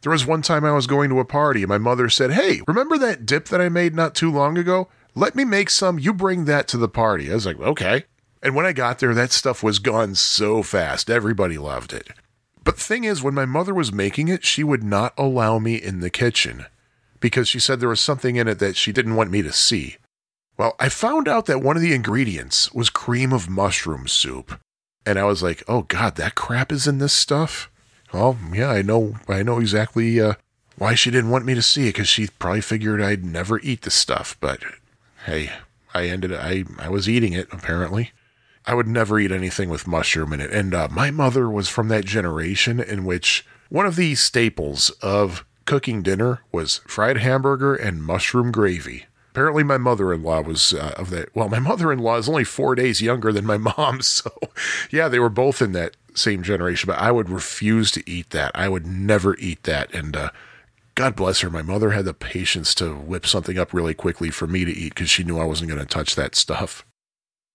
There was one time I was going to a party and my mother said, Hey, remember that dip that I made not too long ago? Let me make some. You bring that to the party. I was like, Okay. And when I got there, that stuff was gone so fast. Everybody loved it. But the thing is, when my mother was making it, she would not allow me in the kitchen because she said there was something in it that she didn't want me to see. Well, I found out that one of the ingredients was cream of mushroom soup. And I was like, "Oh god, that crap is in this stuff?" Well, yeah, I know I know exactly uh, why she didn't want me to see it cuz she probably figured I'd never eat the stuff, but hey, I ended I I was eating it apparently. I would never eat anything with mushroom in it. And uh, my mother was from that generation in which one of the staples of cooking dinner was fried hamburger and mushroom gravy. Apparently, my mother in law was uh, of that. Well, my mother in law is only four days younger than my <laughs> mom. So, yeah, they were both in that same generation, but I would refuse to eat that. I would never eat that. And uh, God bless her, my mother had the patience to whip something up really quickly for me to eat because she knew I wasn't going to touch that stuff.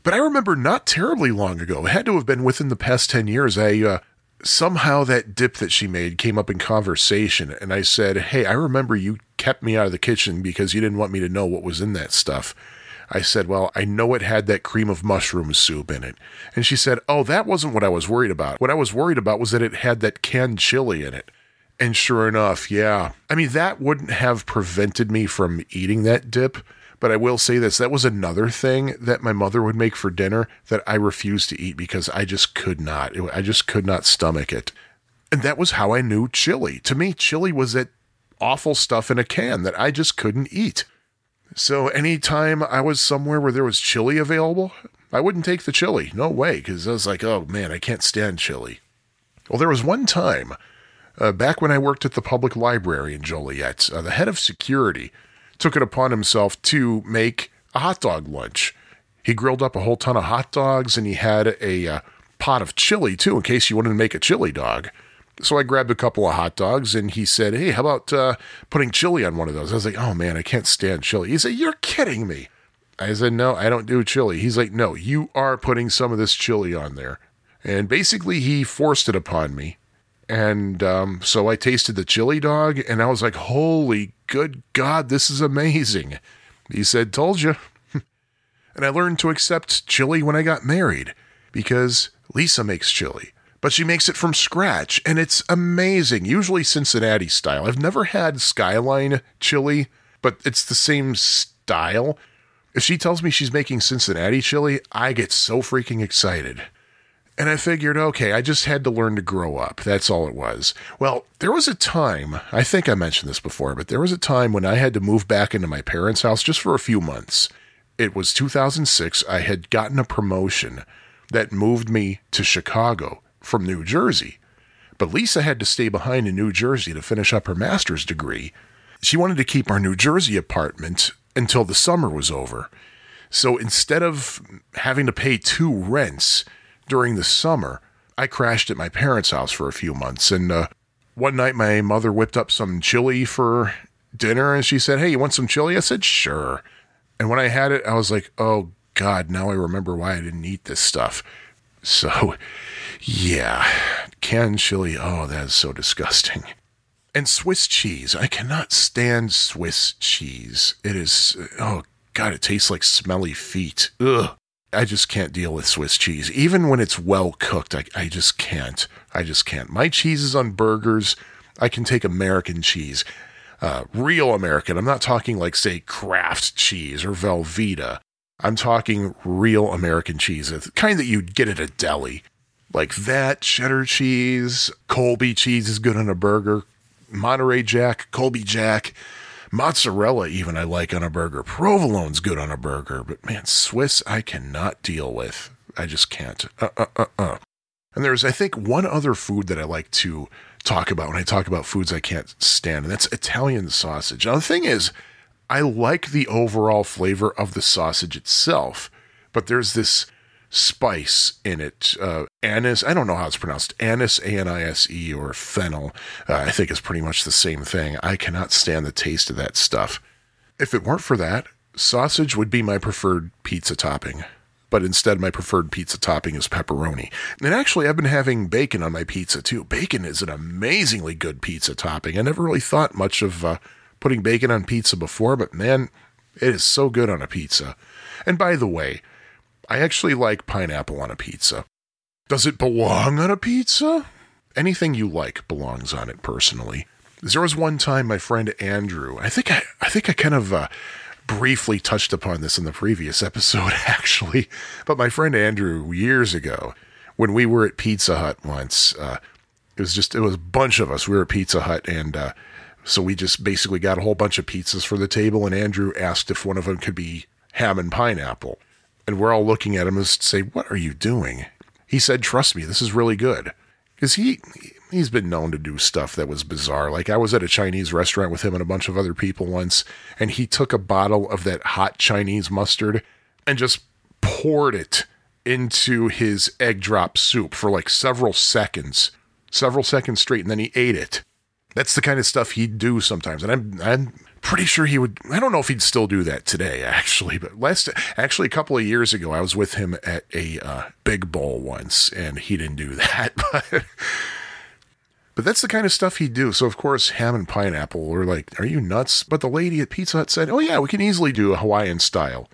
But I remember not terribly long ago, it had to have been within the past 10 years, I uh, somehow that dip that she made came up in conversation and I said, "Hey, I remember you kept me out of the kitchen because you didn't want me to know what was in that stuff." I said, "Well, I know it had that cream of mushroom soup in it." And she said, "Oh, that wasn't what I was worried about. What I was worried about was that it had that canned chili in it." And sure enough, yeah. I mean, that wouldn't have prevented me from eating that dip, but I will say this that was another thing that my mother would make for dinner that I refused to eat because I just could not. I just could not stomach it. And that was how I knew chili. To me, chili was that awful stuff in a can that I just couldn't eat. So anytime I was somewhere where there was chili available, I wouldn't take the chili. No way, because I was like, oh man, I can't stand chili. Well, there was one time, uh, back when I worked at the public library in Joliet, uh, the head of security took it upon himself to make a hot dog lunch. He grilled up a whole ton of hot dogs and he had a uh, pot of chili too, in case you wanted to make a chili dog. So I grabbed a couple of hot dogs and he said, Hey, how about uh, putting chili on one of those? I was like, Oh man, I can't stand chili. He said, You're kidding me. I said, No, I don't do chili. He's like, No, you are putting some of this chili on there. And basically, he forced it upon me. And um, so I tasted the chili dog and I was like, Holy good God, this is amazing. He said, Told you. <laughs> and I learned to accept chili when I got married because Lisa makes chili but she makes it from scratch and it's amazing. Usually Cincinnati style. I've never had Skyline chili, but it's the same style. If she tells me she's making Cincinnati chili, I get so freaking excited. And I figured, okay, I just had to learn to grow up. That's all it was. Well, there was a time, I think I mentioned this before, but there was a time when I had to move back into my parents' house just for a few months. It was 2006. I had gotten a promotion that moved me to Chicago from New Jersey. But Lisa had to stay behind in New Jersey to finish up her master's degree. She wanted to keep our New Jersey apartment until the summer was over. So instead of having to pay two rents during the summer, I crashed at my parents' house for a few months. And uh, one night, my mother whipped up some chili for dinner and she said, Hey, you want some chili? I said, Sure. And when I had it, I was like, Oh, God, now I remember why I didn't eat this stuff. So yeah, canned chili. Oh, that is so disgusting. And Swiss cheese. I cannot stand Swiss cheese. It is, oh, God, it tastes like smelly feet. Ugh. I just can't deal with Swiss cheese. Even when it's well cooked, I, I just can't. I just can't. My cheeses on burgers, I can take American cheese. Uh, real American. I'm not talking like, say, Kraft cheese or Velveeta. I'm talking real American cheese, the kind that you'd get at a deli like that, cheddar cheese, Colby cheese is good on a burger, Monterey Jack, Colby Jack, mozzarella even I like on a burger, provolone's good on a burger, but man, Swiss I cannot deal with. I just can't. Uh, uh, uh, uh. And there's, I think, one other food that I like to talk about when I talk about foods I can't stand, and that's Italian sausage. Now, the thing is, I like the overall flavor of the sausage itself, but there's this spice in it. Uh, anise, I don't know how it's pronounced. Anise, A N I S E, or fennel, uh, I think is pretty much the same thing. I cannot stand the taste of that stuff. If it weren't for that, sausage would be my preferred pizza topping. But instead, my preferred pizza topping is pepperoni. And actually, I've been having bacon on my pizza too. Bacon is an amazingly good pizza topping. I never really thought much of uh, putting bacon on pizza before, but man, it is so good on a pizza. And by the way, I actually like pineapple on a pizza. Does it belong on a pizza? Anything you like belongs on it personally. There was one time my friend Andrew, I think I, I think I kind of uh, briefly touched upon this in the previous episode, <laughs> actually. But my friend Andrew, years ago, when we were at Pizza Hut once, uh, it was just, it was a bunch of us. We were at Pizza Hut and, uh, so we just basically got a whole bunch of pizzas for the table, and Andrew asked if one of them could be ham and pineapple. And we're all looking at him as to say, What are you doing? He said, Trust me, this is really good. Because he, he's been known to do stuff that was bizarre. Like I was at a Chinese restaurant with him and a bunch of other people once, and he took a bottle of that hot Chinese mustard and just poured it into his egg drop soup for like several seconds, several seconds straight, and then he ate it. That's the kind of stuff he'd do sometimes. And I'm, I'm pretty sure he would. I don't know if he'd still do that today, <laughs> actually. But last, actually, a couple of years ago, I was with him at a uh, big bowl once, and he didn't do <laughs> that. But, but that's the kind of stuff he'd do. So of course, ham and pineapple were like, "Are you nuts?" But the lady at Pizza Hut said, "Oh yeah, we can easily do a Hawaiian style."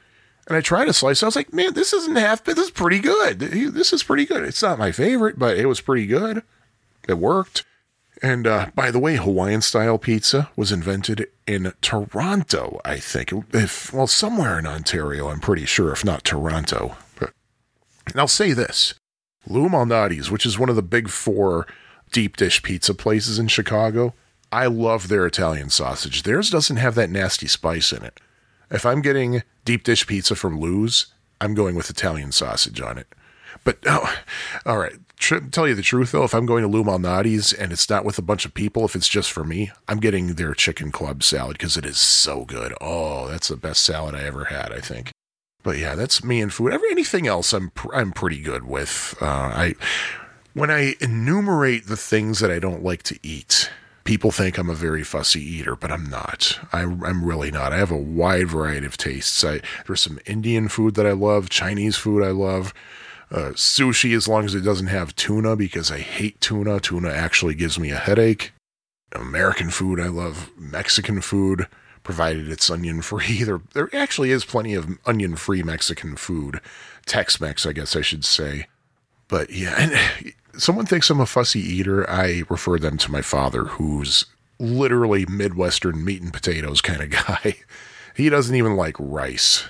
And I tried a slice. I was like, "Man, this isn't half. but This is pretty good. This is pretty good. It's not my favorite, but it was pretty good. It worked." And uh, by the way, Hawaiian style pizza was invented in Toronto, I think. If well, somewhere in Ontario, I'm pretty sure, if not Toronto. But and I'll say this: Lou Malnati's, which is one of the big four deep dish pizza places in Chicago, I love their Italian sausage. Theirs doesn't have that nasty spice in it. If I'm getting deep dish pizza from Lou's, I'm going with Italian sausage on it. But <laughs> oh, all right. Tr- tell you the truth though, if I'm going to Lou Malnati's and it's not with a bunch of people, if it's just for me, I'm getting their chicken club salad because it is so good. Oh, that's the best salad I ever had, I think. But yeah, that's me and food. Anything else, I'm pr- I'm pretty good with. Uh, I when I enumerate the things that I don't like to eat, people think I'm a very fussy eater, but I'm not. I, am really not. I have a wide variety of tastes. I, there's some Indian food that I love, Chinese food I love, uh, sushi as long as it doesn't have tuna because I hate tuna. Tuna actually gives me a headache. American food I love, Mexican food provided it's onion free. <laughs> There, there actually is plenty of onion free Mexican food, Tex Mex, I guess I should say. But yeah, and <laughs> someone thinks I'm a fussy eater. I refer them to my father, who's literally Midwestern meat and potatoes kind of <laughs> guy. he doesn't even like rice.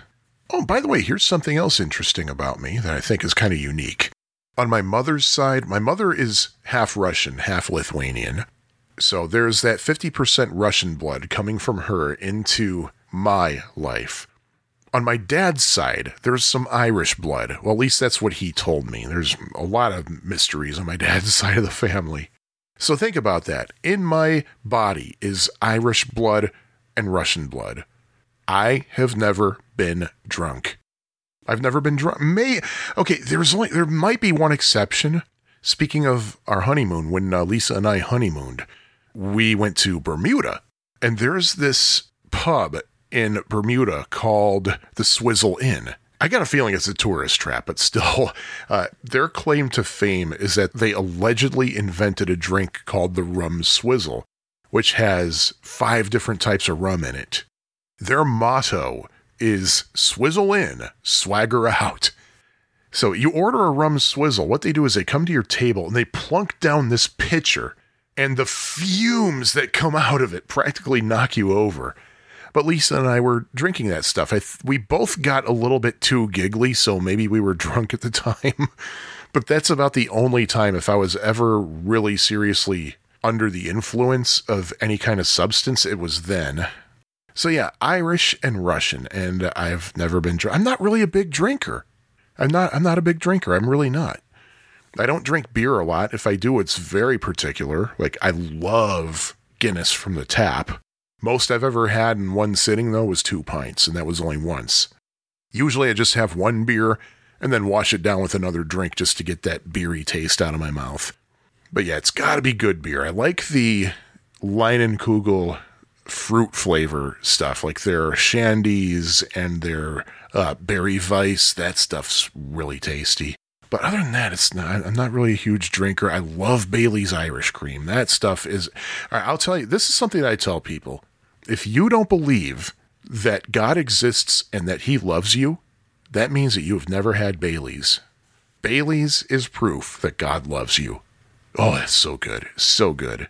Oh, by the way, here's something else interesting about me that I think is kind of unique. On my mother's side, my mother is half Russian, half Lithuanian. So there's that 50% Russian blood coming from her into my life. On my dad's side, there's some Irish blood. Well, at least that's what he told me. There's a lot of mysteries on my dad's <laughs> side of the family. So think about that. In my body is Irish blood and Russian blood. I have never been drunk. I've never been drunk. May okay. There's only there might be one exception. Speaking of our honeymoon, when uh, Lisa and I honeymooned, we went to Bermuda, and there's this pub in Bermuda called the Swizzle Inn. I got a feeling it's a tourist trap, but still, <laughs> uh, their claim to fame is that they allegedly invented a drink called the Rum Swizzle, which has five different types of rum in it. Their motto is Swizzle in, swagger out. So you order a rum swizzle. What they do is they come to your table and they plunk down this pitcher and the fumes that come out of it practically knock you over. But Lisa and I were drinking that stuff. Th- we both got a little bit too giggly, so maybe we were <laughs> drunk at the time. but that's about the only time if I was ever really seriously under the influence of any kind of substance, it was then. So yeah, Irish and Russian, and I've never been drunk. I'm not really a big drinker. I'm not. I'm not a big drinker. I'm really not. I don't drink beer a lot. If I do, it's very particular. Like, I love Guinness from the tap. Most I've ever had in one sitting, though, was two pints, and that was only once. Usually I just have one beer and then wash it down with another drink just to get that beery taste out of my mouth. But yeah, it's got to be good beer. I like the Leinenkugel fruit flavor stuff, like their shandies and their uh, Berry Weiss. That stuff's really tasty. But other than that, it's not. I'm not really a huge drinker. I love Bailey's Irish Cream. That stuff is. I'll tell you. This is something I tell people. If you don't believe that God exists and that He loves you, that means that you have never had Bailey's. Bailey's is proof that God loves you. Oh, that's so good. So good.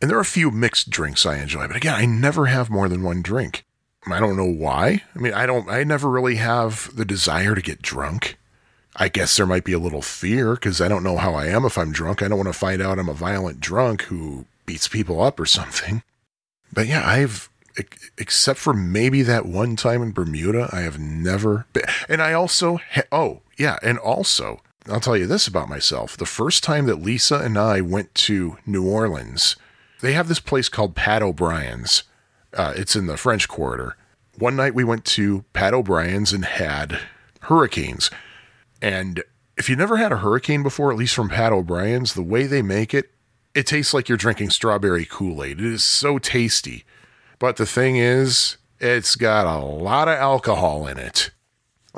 And there are a few mixed drinks I enjoy, but again, I never have more than one drink. I don't know why. I mean, I don't, I never really have the desire to get drunk. I guess there might be a little fear because I don't know how I am if I'm drunk. I don't want to find out I'm a violent drunk who beats people up or something. But yeah, I've, except for maybe that one time in Bermuda, I have never been. And I also, oh, yeah, and also, I'll tell you this about myself. The first time that Lisa and I went to New Orleans, they have this place called Pat O'Brien's. Uh, it's in the French Quarter. One night we went to Pat O'Brien's and had hurricanes. And if you've never had a hurricane before, at least from Pat O'Brien's, the way they make it, it tastes like you're drinking strawberry Kool Aid. It is so tasty. But the thing is, it's got a lot of alcohol in it.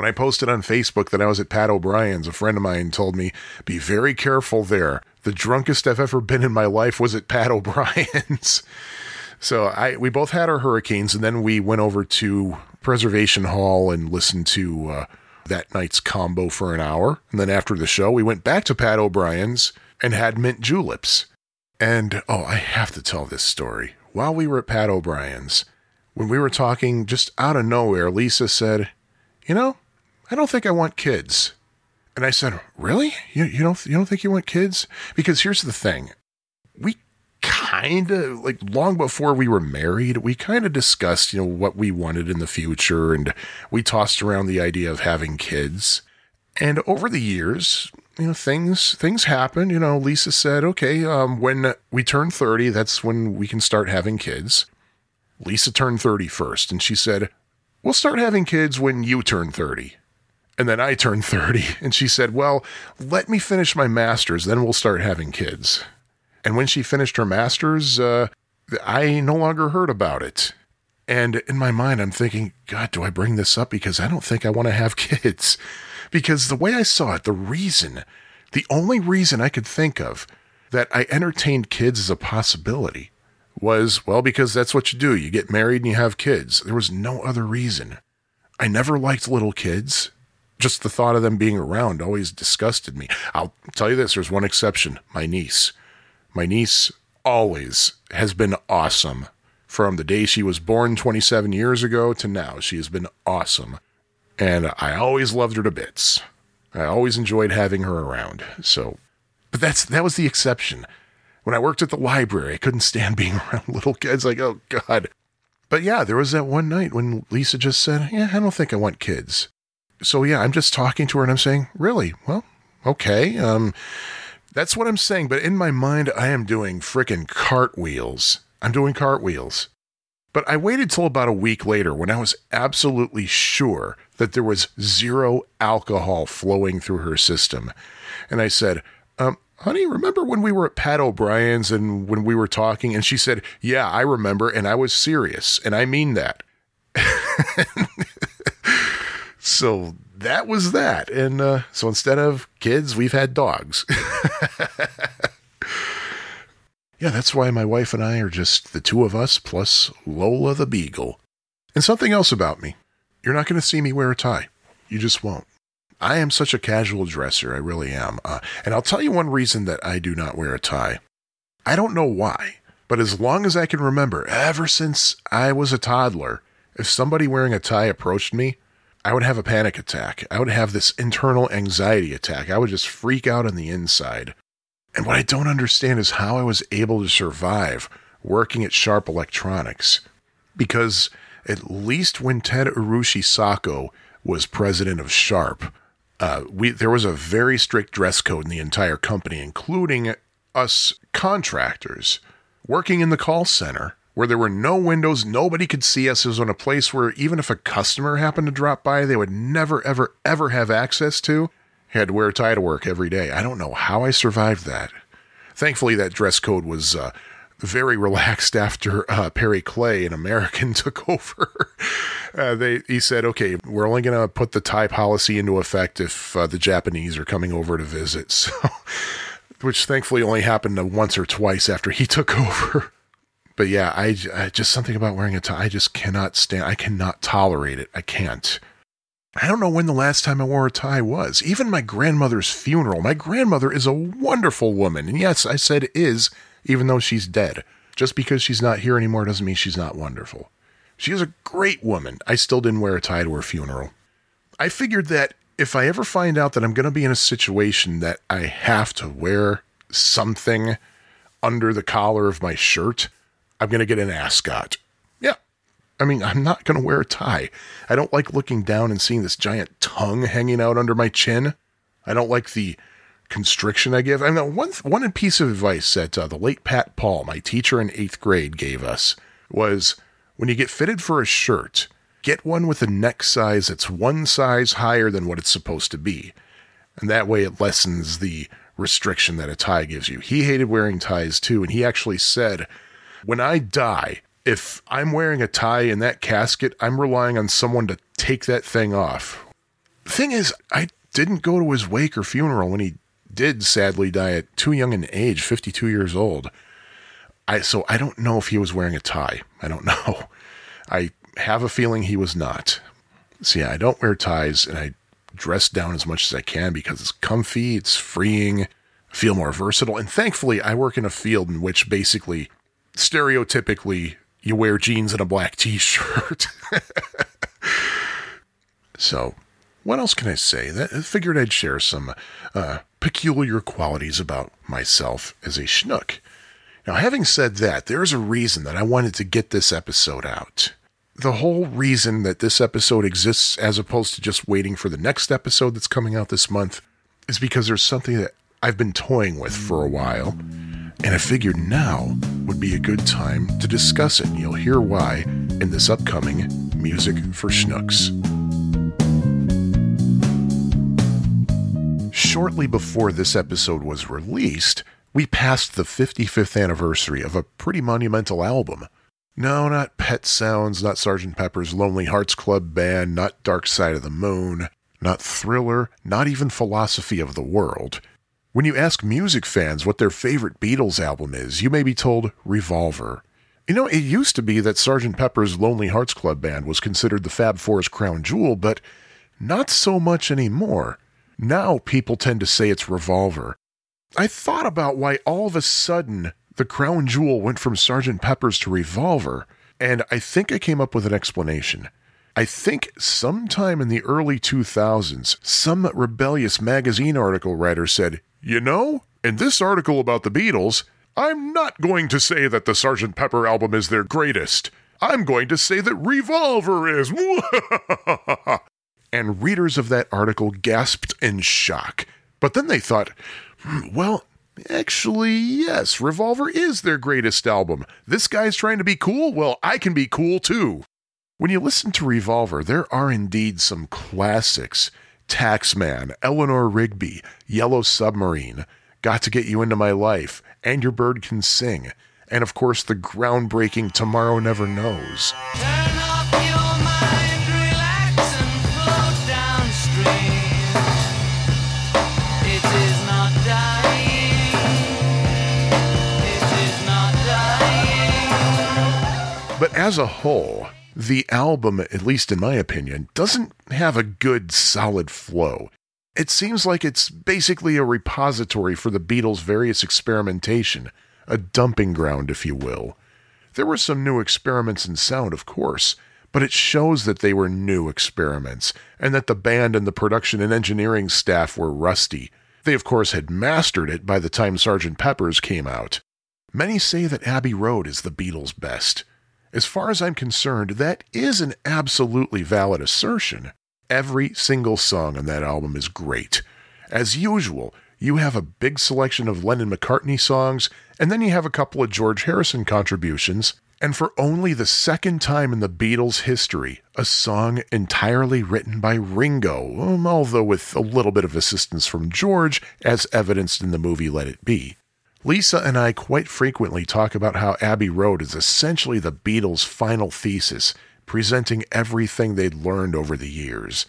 When I posted on Facebook that I was at Pat O'Brien's, a friend of mine told me, be very careful there. The drunkest I've ever been in my life was at Pat <laughs> O'Brien's. so I we both had our hurricanes, and then we went over to Preservation Hall and listened to uh, that night's combo for an hour. And then after the show, we went back to Pat O'Brien's and had mint juleps. And oh, I have to tell this story. While we were at Pat O'Brien's, when we were talking just out of nowhere, Lisa said, You know, I don't think I want kids. And I said, Really? You, you don't you don't think you want kids? Because here's the thing. We kind of like long before we were married, we kind of discussed, you know, what we wanted in the future and we tossed around the idea of having kids. And over the years, you know, things things happen. You know, Lisa said, "Okay, um, when we turn 30, that's when we can start having kids." Lisa turned 30 first, and she said, "We'll start having kids when you turn 30." And then I turned 30, and she said, Well, let me finish my master's, then we'll start having kids. And when she finished her master's, uh, I no longer heard about it. And in my mind, I'm thinking, God, do I bring this up? Because I don't think I want to have <laughs> kids. Because the way I saw it, the reason, the only reason I could think of that I entertained kids as a possibility was, well, because that's what you do. You get married and you have kids. There was no other reason. I never liked little kids. Just the thought of them being around always disgusted me. I'll tell you this there's one exception my niece. My niece always has been awesome. From the day she was born 27 years ago to now, she has been awesome. And I always loved her to bits. I always enjoyed having her around. So, but that's that was the exception. When I worked at the library, I couldn't stand being <laughs> around little kids. Like, oh God. But yeah, there was that one night when Lisa just said, Yeah, I don't think I want kids. So yeah, I'm just talking to her and I'm saying, Really? Well, okay. Um, that's what I'm saying. But in my mind, I am doing frickin' cartwheels. I'm doing cartwheels. But I waited till about a week later when I was absolutely sure that there was zero alcohol flowing through her system. And I said, um, honey, remember when we were at Pat O'Brien's and when we were talking? And she said, yeah, I remember. And I was serious. And I mean that. <laughs> so that was that. And uh, so instead of kids, we've had dogs. <laughs> yeah, that's why my wife and I are just the two of us plus Lola the Beagle. And something else about me you're not going to see me wear a tie. You just won't. I am such a casual dresser. I really am. Uh, and I'll tell you one reason that I do not wear a tie. I don't know why, but as long as I can remember, ever since I was a toddler, if somebody wearing a tie approached me, I would have a panic attack. I would have this internal anxiety attack. I would just freak out on the inside. And what I don't understand is how I was able to survive working at Sharp Electronics. Because at least when Ted Urushisako was president of Sharp, uh, we there was a very strict dress code in the entire company, including us contractors working in the call center, where there were no windows, nobody could see us. It was in a place where even if a customer happened to drop by, they would never, ever, ever have access to. I had to wear a tie to work every day. I don't know how I survived that. Thankfully, that dress code was uh, very relaxed <laughs> after uh, Perry Clay, an American, <laughs> took over. Uh, they he said, "Okay, we're only going to put the tie policy into effect if uh, the Japanese are coming over to visit." <laughs> So, which thankfully only happened once or twice after he took over. But yeah, I, I just something about wearing a tie. I just cannot stand. I cannot tolerate it. I can't. I don't know when the last time I wore a tie was. Even my grandmother's funeral. My grandmother is a wonderful woman. And yes, I said is even though she's dead. Just because she's not here anymore doesn't mean she's not wonderful. She is a great woman. I still didn't wear a tie to her funeral. I figured that if I ever find out that I'm going to be in a situation that I have to wear something under the collar of my shirt, I'm going to get an ascot. Yeah. I mean, I'm not going to wear a tie. I don't like looking down and seeing this giant tongue hanging out under my chin. I don't like the constriction I give. I mean, one one piece of advice that uh, the late Pat Paul, my teacher in eighth grade, gave us was when you get fitted for a shirt, get one with a neck size that's one size higher than what it's supposed to be, and that way it lessens the restriction that a tie gives you. He hated wearing ties too, and he actually said, "When I die." If I'm wearing a tie in that casket, I'm relying on someone to take that thing off. thing is, I didn't go to his wake or funeral when he did sadly die at too young an age, 52 years old. I so I don't know if he was wearing a tie. I don't <laughs> know. I have a feeling he was not. So yeah, I don't wear ties and I dress down as much as I can because it's comfy, it's freeing, I feel more versatile. And thankfully, I work in a field in which basically stereotypically you wear jeans and a black t-shirt. <laughs> so, what else can I say? That, I figured I'd share some uh, peculiar qualities about myself as a schnook. Now, having said that, there's a reason that I wanted to get this episode out. The whole reason that this episode exists, as opposed to just waiting for the next episode that's coming out this month, is because there's something that I've been toying with for a while, and I figured now would be a good time to discuss it. And you'll hear why in this upcoming Music for Schnooks. shortly before this episode was released, we passed the 55th anniversary of a pretty monumental album. No, not Pet Sounds, not Sgt. Pepper's Lonely Hearts Club Band, not Dark Side of the Moon, not Thriller, not even Philosophy of the World. When you ask music fans what their favorite Beatles album is, you may be told Revolver. You know, it used to be that Sgt. Pepper's Lonely Hearts Club Band was considered the Fab Four's crown jewel, but not so much anymore. Now people tend to say it's Revolver. I thought about why all of a sudden the crown jewel went from Sgt. Pepper's to Revolver, and I think I came up with an explanation. I think sometime in the early 2000s, some rebellious magazine article writer said, You know, in this article about the Beatles, I'm not going to say that the Sgt. Pepper album is their greatest. I'm going to say that Revolver is. <laughs> and readers of that article gasped in shock. But then they thought, hmm, well, actually, yes, Revolver is their greatest album. This guy's trying to be cool? Well, I can be cool too. When you listen to Revolver, there are indeed some classics Taxman, Eleanor Rigby, Yellow Submarine, Got to Get You Into My Life, And Your Bird Can Sing, and of course the groundbreaking Tomorrow Never Knows. But as a whole, the album, at least in my opinion, doesn't have a good solid flow. It seems like it's basically a repository for the Beatles' various experimentation, a dumping ground, if you will. There were some new experiments in sound, of course, but it shows that they were new experiments, and that the band and the production and engineering staff were rusty. They, of course, had mastered it by the time Sgt. Pepper's came out. Many say that Abbey Road is the Beatles' best. As far as I'm concerned, that is an absolutely valid assertion. Every single song on that album is great. As usual, you have a big selection of Lennon McCartney songs, and then you have a couple of George Harrison contributions, and for only the second time in the Beatles' history, a song entirely written by Ringo, um, although with a little bit of assistance from George, as evidenced in the movie Let It Be. Lisa and I quite frequently talk about how Abbey Road is essentially the Beatles' final thesis, presenting everything they'd learned over the years.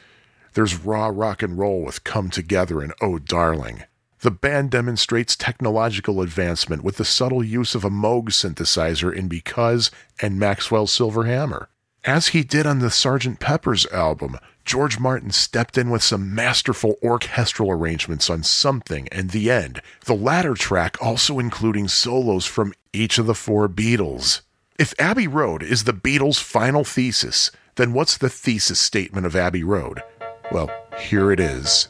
There's raw rock and roll with Come Together and Oh Darling. The band demonstrates technological advancement with the subtle use of a Moog synthesizer in Because and Maxwell's Silver Hammer. As he did on the Sgt. Pepper's album, George Martin stepped in with some masterful orchestral arrangements on Something and The End, the latter track also including solos from each of the four Beatles. If Abbey Road is the Beatles' final thesis, then what's the thesis statement of Abbey Road? Well, here it is.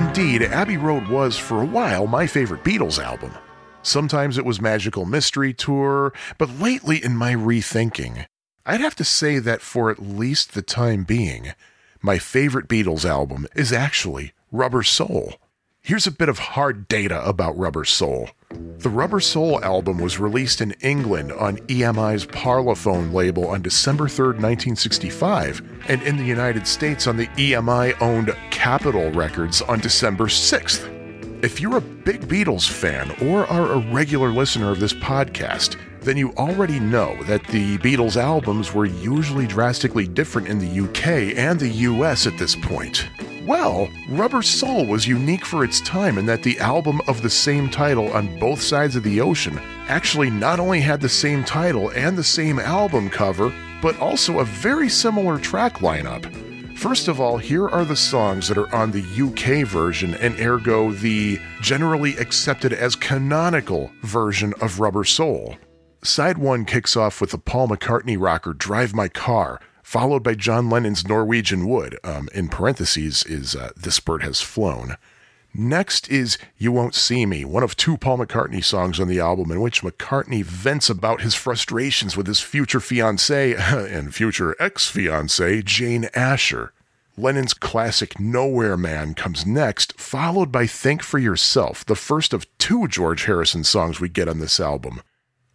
Indeed, Abbey Road was, for a while, my favorite Beatles album. Sometimes it was Magical Mystery Tour, but lately in my rethinking, I'd have to say that for at least the time being, my favorite Beatles album is actually Rubber Soul. Here's a bit of hard data about Rubber Soul. The Rubber Soul album was released in England on EMI's Parlophone label on December 3, 1965, and in the United States on the EMI owned Capitol Records on December 6th. If you're a big Beatles fan or are a regular listener of this podcast, then you already know that the Beatles albums were usually drastically different in the UK and the US at this point. Well, Rubber Soul was unique for its time in that the album of the same title on both sides of the ocean actually not only had the same title and the same album cover, but also a very similar track lineup. First of all, here are the songs that are on the UK version and ergo the generally accepted as canonical version of Rubber Soul. Side 1 kicks off with the Paul McCartney rocker Drive My Car, followed by John Lennon's Norwegian Wood. Um, in parentheses is uh, This Bird Has Flown. Next is You Won't See Me, one of two Paul McCartney songs on the album in which McCartney vents about his frustrations with his future fiancée <laughs> and future ex fiancée, Jane Asher. Lennon's classic Nowhere Man comes next, followed by Think for Yourself, the first of two George Harrison songs we get on this album.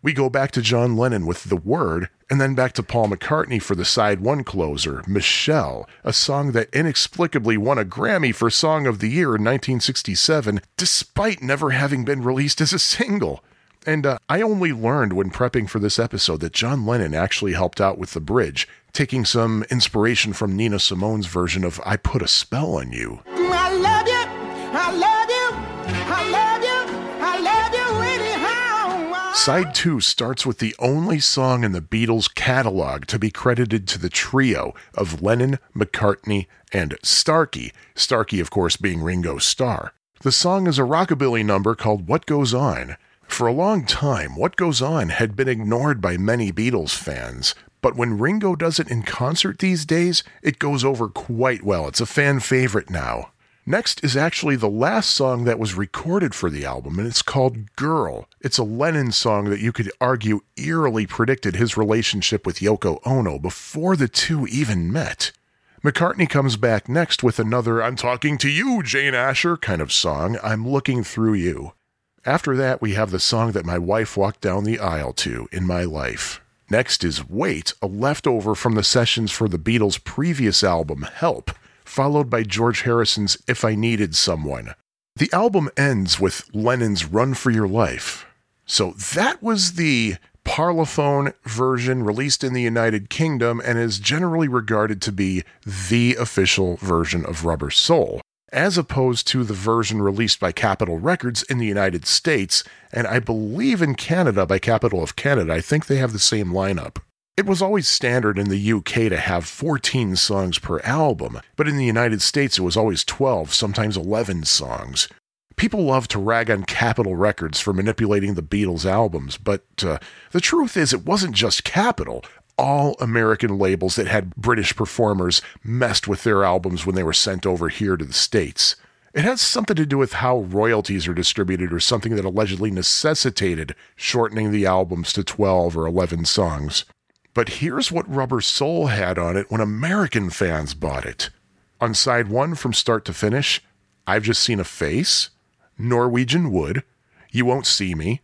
We go back to John Lennon with The Word, and then back to Paul McCartney for the side one closer, Michelle, a song that inexplicably won a Grammy for Song of the Year in 1967, despite never having been released as a single. And uh, I only learned when prepping for this episode that John Lennon actually helped out with the bridge, taking some inspiration from Nina Simone's version of I Put a Spell on You. I love you. I love you. I love you. I love you. Side 2 starts with the only song in the Beatles catalog to be credited to the trio of Lennon, McCartney, and Starkey, Starkey, of course, being Ringo Starr. The song is a rockabilly number called What Goes On. For a long time, What Goes On had been ignored by many Beatles fans, but when Ringo does it in concert these days, it goes over quite well. It's a fan favorite now. Next is actually the last song that was recorded for the album, and it's called Girl. It's a Lennon song that you could argue eerily predicted his relationship with Yoko Ono before the two even met. McCartney comes back next with another I'm talking to you, Jane Asher kind of song, I'm looking through you. After that, we have the song that my wife walked down the aisle to in my life. Next is Wait, a leftover from the sessions for the Beatles' previous album, Help, followed by George Harrison's If I Needed Someone. The album ends with Lennon's Run for Your Life. So that was the Parlophone version released in the United Kingdom and is generally regarded to be the official version of Rubber Soul as opposed to the version released by Capitol Records in the United States, and I believe in Canada by Capitol of Canada. I think they have the same lineup. It was always standard in the UK to have 14 songs per album, but in the United States it was always 12, sometimes 11 songs. People love to rag on Capitol Records for manipulating the Beatles' albums, but uh, the truth is it wasn't just Capitol all American labels that had British performers messed with their albums when they were sent over here to the States. It has something to do with how royalties are distributed or something that allegedly necessitated shortening the albums to 12 or 11 songs. But here's what Rubber Soul had on it when American fans bought it. On side one, from start to finish, I've just seen a face, Norwegian Wood, You Won't See Me,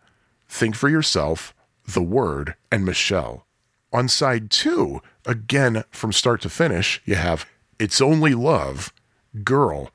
Think for Yourself, The Word, and Michelle. On side two, again from start to finish, you have It's Only Love, Girl,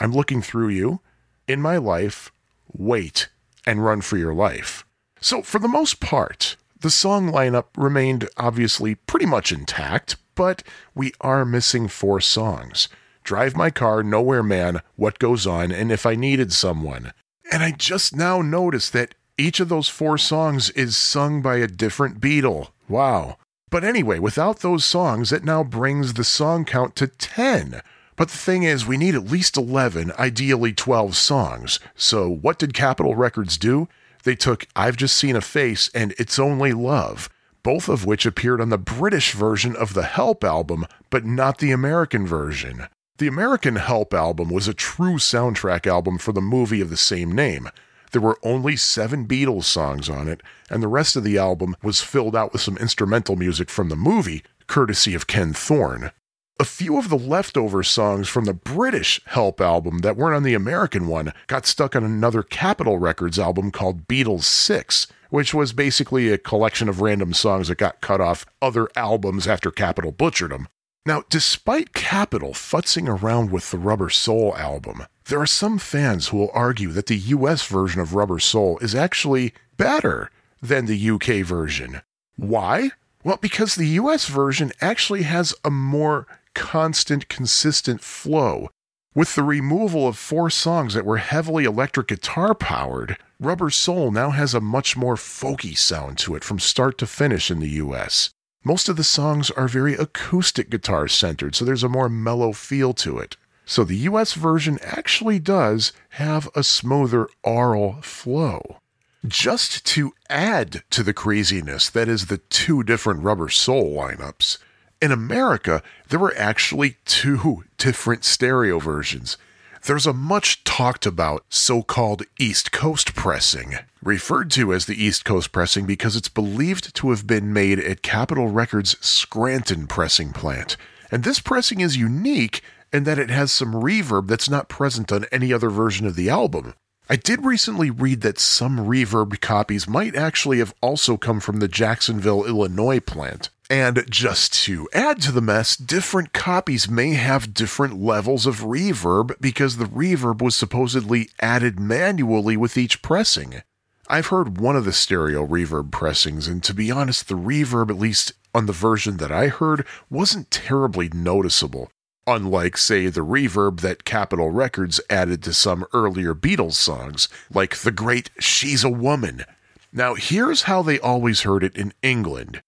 I'm Looking Through You, In My Life, Wait, and Run for Your Life. So, for the most part, the song lineup remained obviously pretty much intact, but we are missing four songs Drive My Car, Nowhere Man, What Goes On, and If I Needed Someone. And I just now noticed that each of those four songs is sung by a different Beatle. Wow. But anyway, without those songs, it now brings the song count to 10. But the thing is, we need at least 11, ideally 12 songs. So what did Capitol Records do? They took I've Just Seen a Face and It's Only Love, both of which appeared on the British version of the Help album, but not the American version. The American Help album was a true soundtrack album for the movie of the same name. There were only seven Beatles songs on it, and the rest of the album was filled out with some instrumental music from the movie, courtesy of Ken Thorne. A few of the leftover songs from the British Help album that weren't on the American one got stuck on another Capitol Records album called Beatles 6, which was basically a collection of random songs that got cut off other albums after Capitol butchered them. Now, despite Capitol futzing around with the Rubber Soul album, there are some fans who will argue that the US version of Rubber Soul is actually better than the UK version. Why? Well, because the US version actually has a more constant, consistent flow. With the removal of four songs that were heavily electric guitar powered, Rubber Soul now has a much more folky sound to it from start to finish in the US. Most of the songs are very acoustic guitar centered, so there's a more mellow feel to it. So the US version actually does have a smoother aural flow. Just to add to the craziness that is the two different Rubber Soul lineups, in America, there were actually two different stereo versions. There's a much talked about so called East Coast pressing, referred to as the East Coast pressing because it's believed to have been made at Capitol Records' Scranton pressing plant. And this pressing is unique in that it has some reverb that's not present on any other version of the album. I did recently read that some reverb copies might actually have also come from the Jacksonville, Illinois plant. And just to add to the mess, different copies may have different levels of reverb because the reverb was supposedly added manually with each pressing. I've heard one of the stereo reverb pressings, and to be honest, the reverb, at least on the version that I heard, wasn't terribly noticeable. Unlike, say, the reverb that Capitol Records added to some earlier Beatles songs, like the great She's a Woman. Now, here's how they always heard it in England.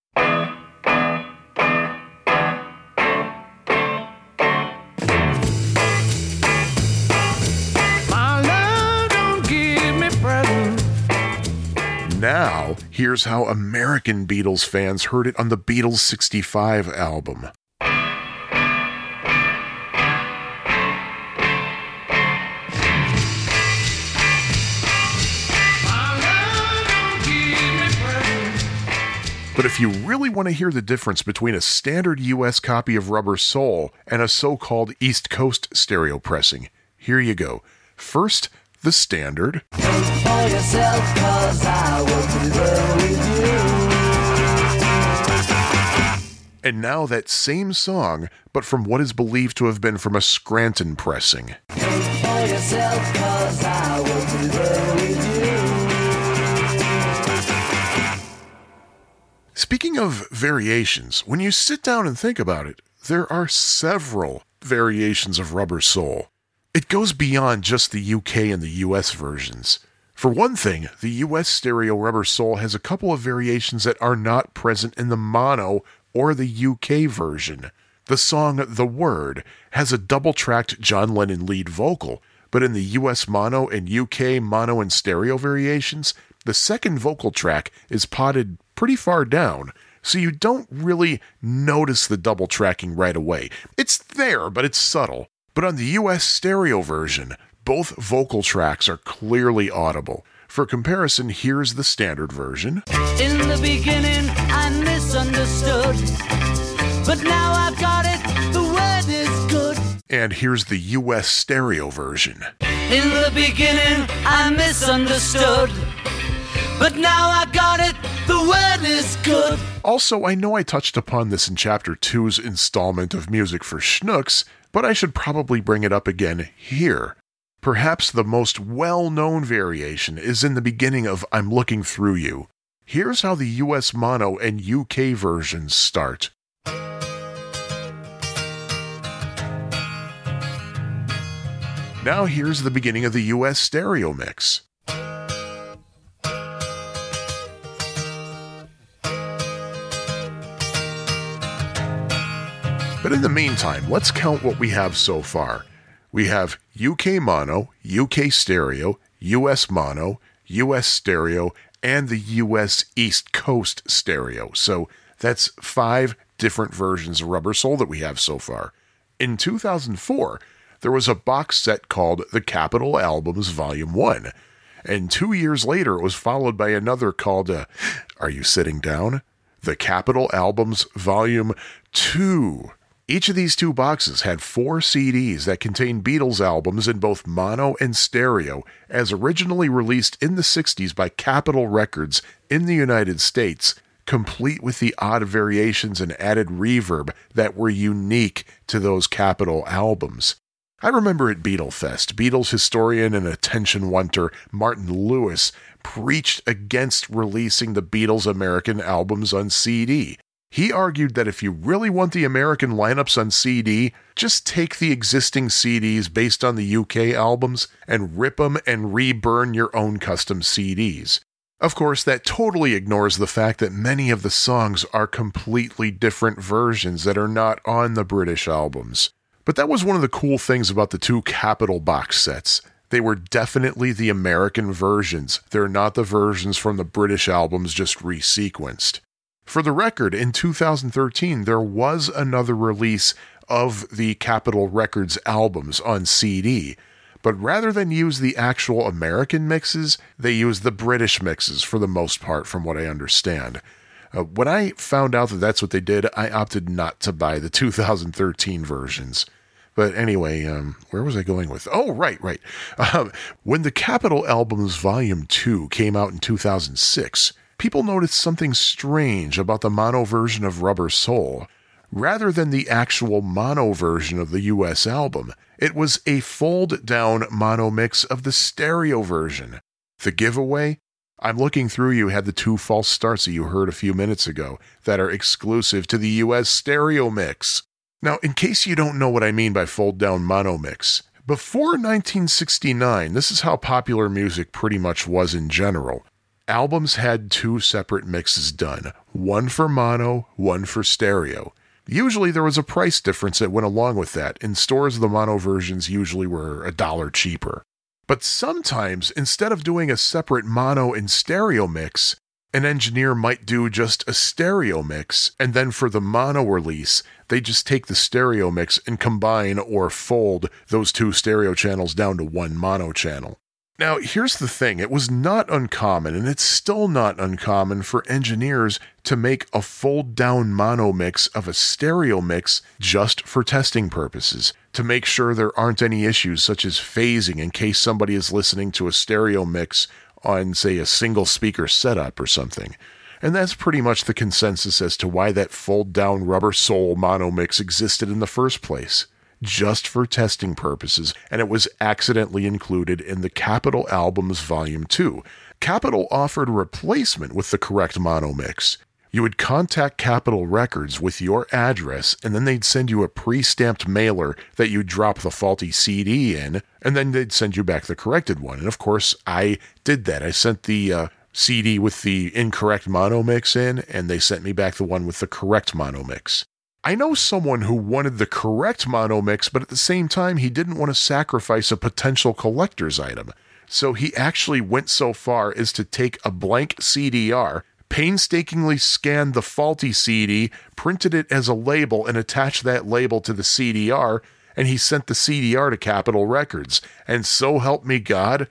Now, here's how American Beatles fans heard it on the Beatles 65 album. But if you really want to hear the difference between a standard US copy of Rubber Soul and a so called East Coast stereo pressing, here you go. First, the standard, and now that same song, but from what is believed to have been from a Scranton pressing. Speaking of variations, when you sit down and think about it, there are several variations of Rubber Soul. It goes beyond just the UK and the US versions. For one thing, the US stereo Rubber Soul has a couple of variations that are not present in the mono or the UK version. The song The Word has a double tracked John Lennon lead vocal, but in the US mono and UK mono and stereo variations, the second vocal track is potted pretty far down, so you don't really notice the double tracking right away. It's there, but it's subtle. But on the US stereo version, both vocal tracks are clearly audible. For comparison, here's the standard version. In the beginning, I misunderstood. But now I've got it, the word is good. And here's the US stereo version. In the beginning, I misunderstood. But now I got it, the word is good. Also, I know I touched upon this in Chapter 2's installment of Music for Schnooks, but I should probably bring it up again here. Perhaps the most well known variation is in the beginning of I'm Looking Through You. Here's how the US mono and UK versions start. Now here's the beginning of the US stereo mix. But in the meantime, let's count what we have so far. We have UK mono, UK stereo, US mono, US stereo, and the US East Coast stereo. So that's five different versions of Rubber Soul that we have so far. In 2004, there was a box set called The Capitol Albums Volume 1. And two years later, it was followed by another called uh, Are You Sitting Down? The Capitol Albums Volume 2. Each of these two boxes had four CDs that contained Beatles albums in both mono and stereo, as originally released in the 60s by Capitol Records in the United States, complete with the odd variations and added reverb that were unique to those Capitol albums. I remember at Beatlefest, Beatles historian and attention wanter Martin Lewis preached against releasing the Beatles' American albums on CD. He argued that if you really want the American lineups on CD, just take the existing CDs based on the UK albums and rip them and reburn your own custom CDs. Of course, that totally ignores the fact that many of the songs are completely different versions that are not on the British albums. But that was one of the cool things about the two Capitol box sets. They were definitely the American versions. They're not the versions from the British albums just resequenced. For the record, in 2013, there was another release of the Capitol Records albums on CD, but rather than use the actual American mixes, they used the British mixes for the most part, from what I understand. Uh, when I found out that that's what they did, I opted not to buy the 2013 versions. But anyway, um, where was I going with? Oh, right, right. <laughs> Um, when the Capitol Albums Volume 2 came out in 2006, people noticed something strange about the mono version of Rubber Soul. Rather than the actual mono version of the US album, it was a fold down mono mix of the stereo version. The giveaway? I'm looking through you had the two false starts that you heard a few minutes ago that are exclusive to the US stereo mix. Now, in case you don't know what I mean by fold down mono mix, before 1969, this is how popular music pretty much was in general. Albums had two separate mixes done one for mono, one for stereo. Usually there was a price difference that went along with that. In stores, the mono versions usually were a dollar cheaper. But sometimes, instead of doing a separate mono and stereo mix, an engineer might do just a stereo mix, and then for the mono release, they just take the stereo mix and combine or fold those two stereo channels down to one mono channel. Now, here's the thing it was not uncommon, and it's still not uncommon for engineers to make a fold down mono mix of a stereo mix just for testing purposes, to make sure there aren't any issues such as phasing in case somebody is listening to a stereo mix on, say, a single speaker setup or something. And that's pretty much the consensus as to why that fold down Rubber Soul mono mix existed in the first place just for testing purposes, and it was accidentally included in the Capitol Albums Volume 2. Capitol offered a replacement with the correct mono mix. You would contact Capitol Records with your address, and then they'd send you a pre stamped mailer that you'd drop the faulty CD in, and then they'd send you back the corrected one. And of course, I did that. I sent the uh, CD with the incorrect mono mix in, and they sent me back the one with the correct mono mix. I know someone who wanted the correct mono mix, but at the same time, he didn't want to sacrifice a potential collector's item. So he actually went so far as to take a blank CDR, painstakingly scanned the faulty CD, printed it as a label, and attached that label to the CDR, and he sent the CDR to Capitol Records. And so help me God,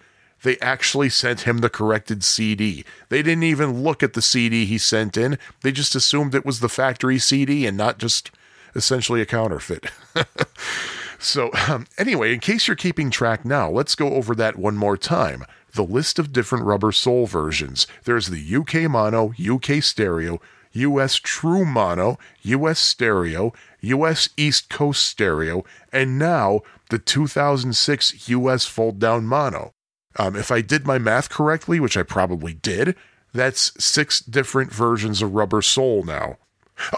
they actually sent him the corrected CD. They didn't even look at the CD he sent in. They just assumed it was the factory CD and not just essentially a counterfeit. <laughs> so, um, anyway, in case you're keeping track now, let's go over that one more time. The list of different Rubber Soul versions. There's the UK Mono, UK Stereo, US True Mono, US Stereo, US East Coast Stereo, and now the 2006 US Fold Down Mono. Um, if I did my math correctly, which I probably did, that's six different versions of Rubber Soul now.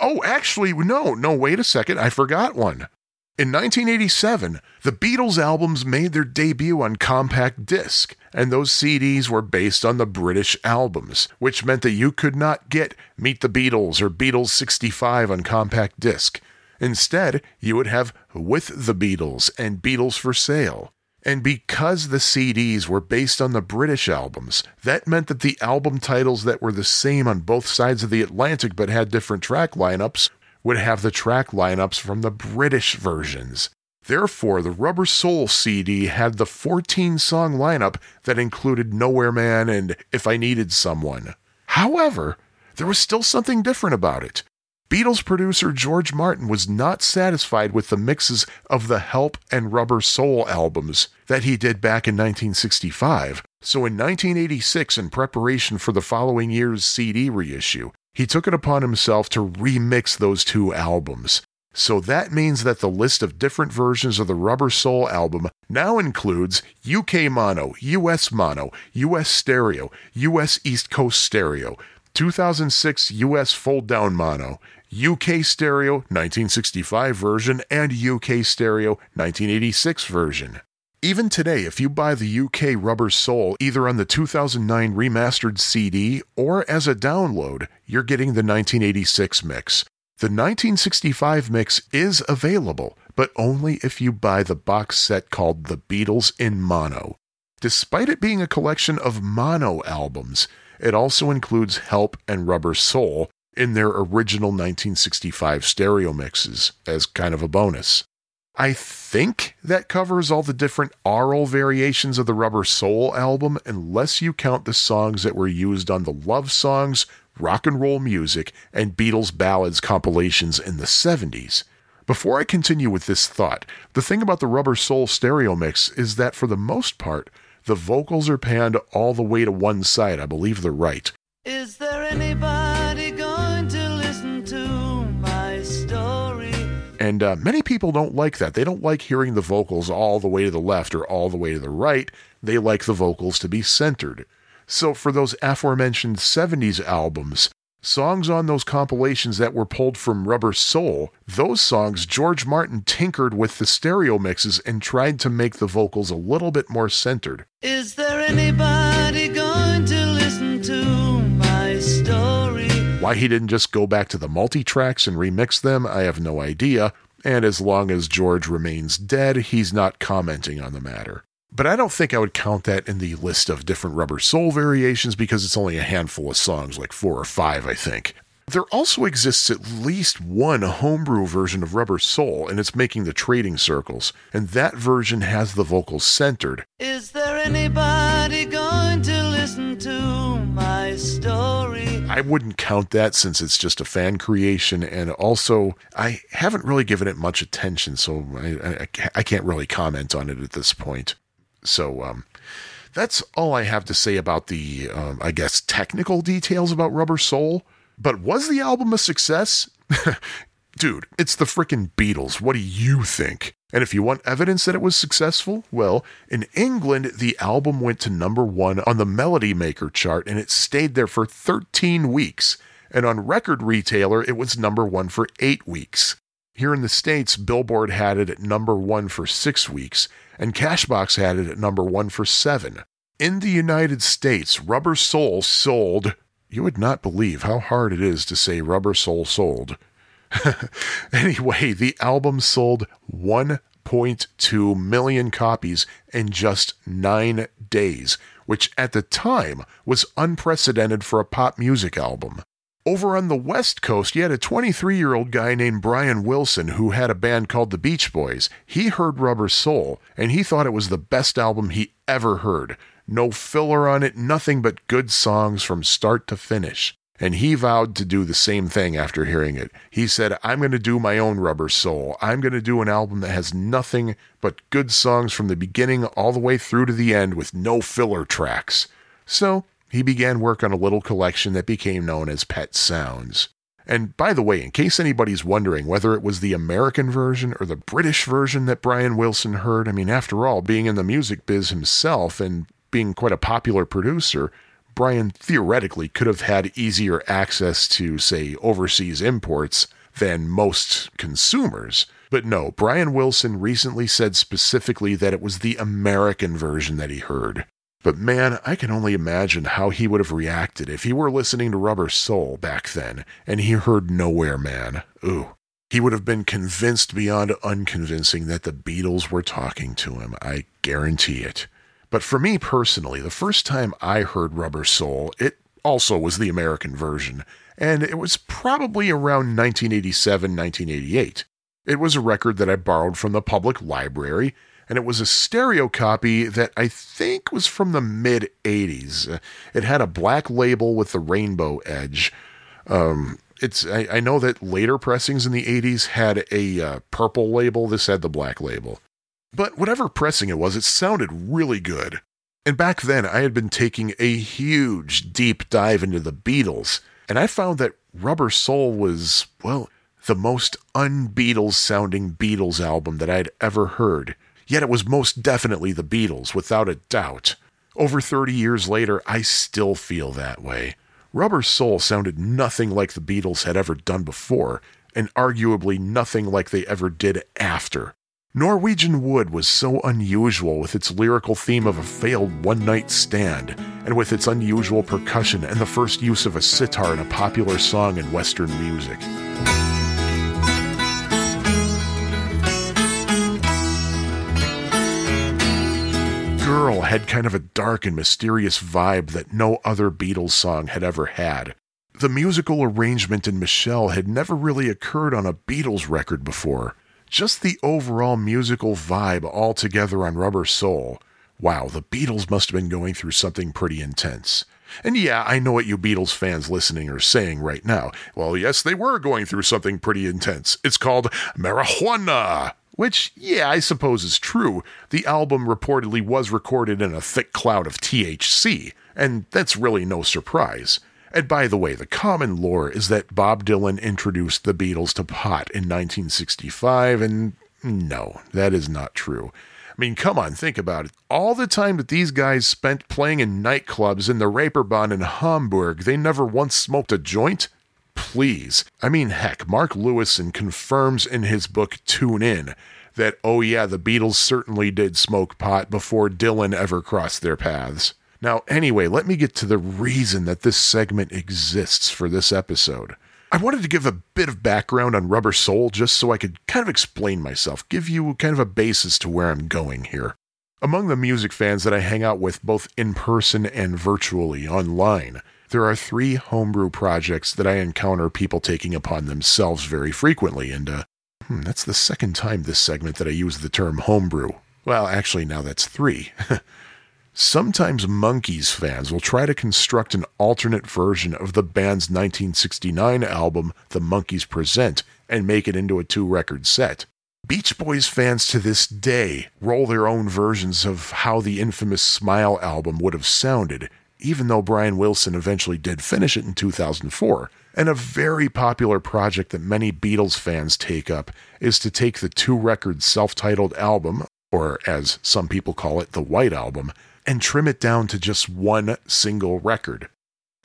Oh, actually, no, no, wait a second, I forgot one. In 1987, the Beatles albums made their debut on compact disc, and those CDs were based on the British albums, which meant that you could not get Meet the Beatles or Beatles 65 on compact disc. Instead, you would have With the Beatles and Beatles for Sale. And because the CDs were based on the British albums, that meant that the album titles that were the same on both sides of the Atlantic but had different track lineups would have the track lineups from the British versions. Therefore, the Rubber Soul CD had the 14 song lineup that included Nowhere Man and If I Needed Someone. However, there was still something different about it. Beatles producer George Martin was not satisfied with the mixes of the Help and Rubber Soul albums that he did back in 1965. So in 1986, in preparation for the following year's CD reissue, he took it upon himself to remix those two albums. So that means that the list of different versions of the Rubber Soul album now includes UK Mono, US Mono, US Stereo, US East Coast Stereo, 2006 US Fold Down Mono, UK Stereo 1965 version, and UK Stereo 1986 version. Even today, if you buy the UK Rubber Soul either on the 2009 remastered CD or as a download, you're getting the 1986 mix. The 1965 mix is available, but only if you buy the box set called The Beatles in Mono. Despite it being a collection of mono albums, it also includes Help and Rubber Soul in their original 1965 stereo mixes as kind of a bonus. I think that covers all the different aural variations of the Rubber Soul album, unless you count the songs that were used on the Love Songs, Rock and Roll Music, and Beatles Ballads compilations in the 70s. Before I continue with this thought, the thing about the Rubber Soul stereo mix is that for the most part, the vocals are panned all the way to one side. I believe they're right. Is there anybody And uh, many people don't like that. They don't like hearing the vocals all the way to the left or all the way to the right. They like the vocals to be centered. So for those aforementioned 70s albums, songs on those compilations that were pulled from Rubber Soul, those songs George Martin tinkered with the stereo mixes and tried to make the vocals a little bit more centered. Is there anybody Why he didn't just go back to the multi tracks and remix them, I have no idea. And as long as George remains dead, he's not commenting on the matter. But I don't think I would count that in the list of different Rubber Soul variations because it's only a handful of songs, like four or five, I think. There also exists at least one homebrew version of Rubber Soul, and it's making the trading circles, and that version has the vocals centered. Is there anybody going to listen to my story? I wouldn't count that since it's just a fan creation, and also I haven't really given it much attention, so I, I, I can't really comment on it at this point. So um, that's all I have to say about the, um, I guess, technical details about Rubber Soul. But was the album a success? <laughs> Dude, it's the frickin' Beatles. What do you think? And if you want evidence that it was successful, well, in England, the album went to number one on the Melody Maker chart and it stayed there for 13 weeks. And on Record Retailer, it was number one for eight weeks. Here in the States, Billboard had it at number one for six weeks, and Cashbox had it at number one for seven. In the United States, Rubber Soul sold. You would not believe how hard it is to say Rubber Soul sold. <laughs> anyway, the album sold 1.2 million copies in just nine days, which at the time was unprecedented for a pop music album. Over on the West Coast, you had a 23 year old guy named Brian Wilson who had a band called the Beach Boys. He heard Rubber Soul, and he thought it was the best album he ever heard. No filler on it, nothing but good songs from start to finish. And he vowed to do the same thing after hearing it. He said, I'm going to do my own Rubber Soul. I'm going to do an album that has nothing but good songs from the beginning all the way through to the end with no filler tracks. So he began work on a little collection that became known as Pet Sounds. And by the way, in case anybody's wondering whether it was the American version or the British version that Brian Wilson heard, I mean, after all, being in the music biz himself and being quite a popular producer, Brian theoretically could have had easier access to, say, overseas imports than most consumers. But no, Brian Wilson recently said specifically that it was the American version that he heard. But man, I can only imagine how he would have reacted if he were listening to Rubber Soul back then and he heard Nowhere Man. Ooh. He would have been convinced beyond unconvincing that the Beatles were talking to him. I guarantee it. But for me personally, the first time I heard Rubber Soul, it also was the American version, and it was probably around 1987 1988. It was a record that I borrowed from the public library, and it was a stereo copy that I think was from the mid 80s. It had a black label with the rainbow edge. Um, it's I, I, know that later pressings in the 80s had a uh, purple label. This had the black label. But whatever pressing it was, it sounded really good. And back then, I had been taking a huge deep dive into the Beatles, and I found that Rubber Soul was, well, the most un-Beatles sounding Beatles album that I'd ever heard. Yet it was most definitely the Beatles, without a doubt. Over 30 years later, I still feel that way. Rubber Soul sounded nothing like the Beatles had ever done before, and arguably nothing like they ever did after. Norwegian Wood was so unusual with its lyrical theme of a failed one night stand, and with its unusual percussion and the first use of a sitar in a popular song in Western music. Girl had kind of a dark and mysterious vibe that no other Beatles song had ever had. The musical arrangement in Michelle had never really occurred on a Beatles record before. Just the overall musical vibe altogether on Rubber Soul. Wow, the Beatles must have been going through something pretty intense. And yeah, I know what you Beatles fans listening are saying right now. Well, yes, they were going through something pretty intense. It's called marijuana. Which, yeah, I suppose is true. The album reportedly was recorded in a thick cloud of THC, and that's really no surprise. And by the way, the common lore is that Bob Dylan introduced the Beatles to pot in 1965, and no, that is not true. I mean, come on, think about it. All the time that these guys spent playing in nightclubs in the Reeperbahn in Hamburg, they never once smoked a joint? Please. I mean, heck, Mark Lewisohn confirms in his book Tune In that, oh yeah, the Beatles certainly did smoke pot before Dylan ever crossed their paths. Now, anyway, let me get to the reason that this segment exists for this episode. I wanted to give a bit of background on Rubber Soul just so I could kind of explain myself, give you kind of a basis to where I'm going here. Among the music fans that I hang out with both in person and virtually online, there are three homebrew projects that I encounter people taking upon themselves very frequently, and uh, hmm, that's the second time this segment that I use the term homebrew. Well, actually, now that's three. <laughs> Sometimes Monkees fans will try to construct an alternate version of the band's 1969 album, The Monkees Present, and make it into a two record set. Beach Boys fans to this day roll their own versions of how the infamous Smile album would have sounded, even though Brian Wilson eventually did finish it in 2004. And a very popular project that many Beatles fans take up is to take the two record self titled album, or as some people call it, the White Album, and trim it down to just one single record.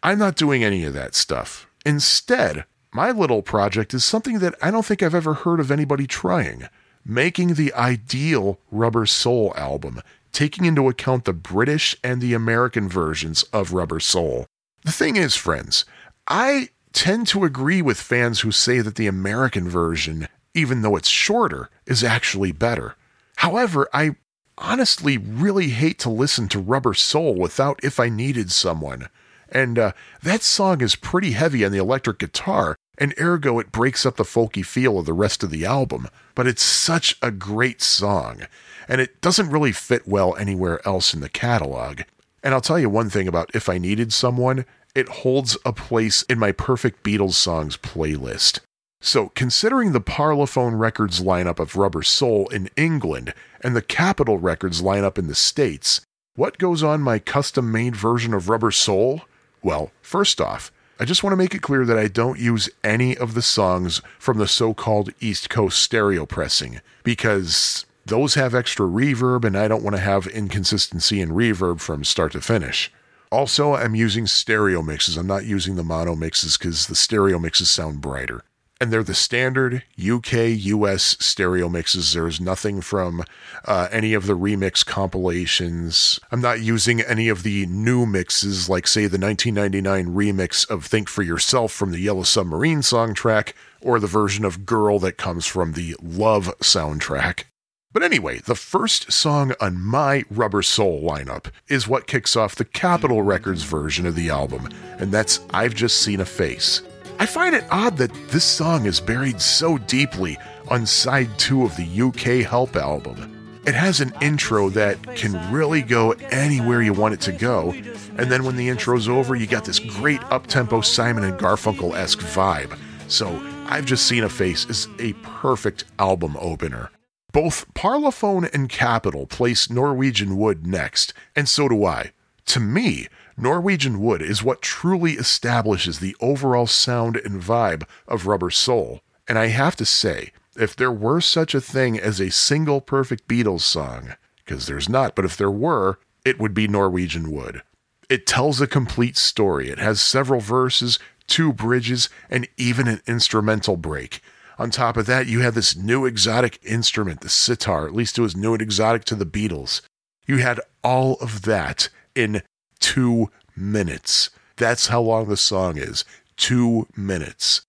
I'm not doing any of that stuff. Instead, my little project is something that I don't think I've ever heard of anybody trying making the ideal Rubber Soul album, taking into account the British and the American versions of Rubber Soul. The thing is, friends, I tend to agree with fans who say that the American version, even though it's shorter, is actually better. However, I honestly really hate to listen to Rubber Soul without If I Needed Someone. And uh, that song is pretty heavy on the electric guitar, and ergo it breaks up the folky feel of the rest of the album. But it's such a great song, and it doesn't really fit well anywhere else in the catalog. And I'll tell you one thing about If I Needed Someone, it holds a place in my perfect Beatles songs playlist. So, considering the Parlophone Records lineup of Rubber Soul in England and the Capitol Records lineup in the States, what goes on my custom made version of Rubber Soul? Well, first off, I just want to make it clear that I don't use any of the songs from the so called East Coast stereo pressing because those have extra reverb and I don't want to have inconsistency in reverb from start to finish. Also, I'm using stereo mixes. I'm not using the mono mixes because the stereo mixes sound brighter and they're the standard UK US stereo mixes. There's nothing from uh, any of the remix compilations. I'm not using any of the new mixes, like, say, the 1999 remix of Think for Yourself from the Yellow Submarine soundtrack, or the version of Girl that comes from the Love soundtrack. But anyway, the first song on my Rubber Soul lineup is what kicks off the Capitol Records version of the album, and that's I've Just Seen a Face. I find it odd that this song is buried so deeply on side two of the UK Help album. It has an intro that can really go anywhere you want it to go, and then when the intro's over, you got this great uptempo Simon and Garfunkel esque vibe. So, I've Just Seen a Face is a perfect album opener. Both Parlophone and Capitol place Norwegian Wood next, and so do I. To me, Norwegian Wood is what truly establishes the overall sound and vibe of Rubber Soul. And I have to say, if there were such a thing as a single perfect Beatles song, because there's not, but if there were, it would be Norwegian Wood. It tells a complete story. It has several verses, two bridges, and even an instrumental break. On top of that, you have this new exotic instrument, the sitar. At least it was new and exotic to the Beatles. You had all of that in two minutes. That's how long the song is. Two minutes.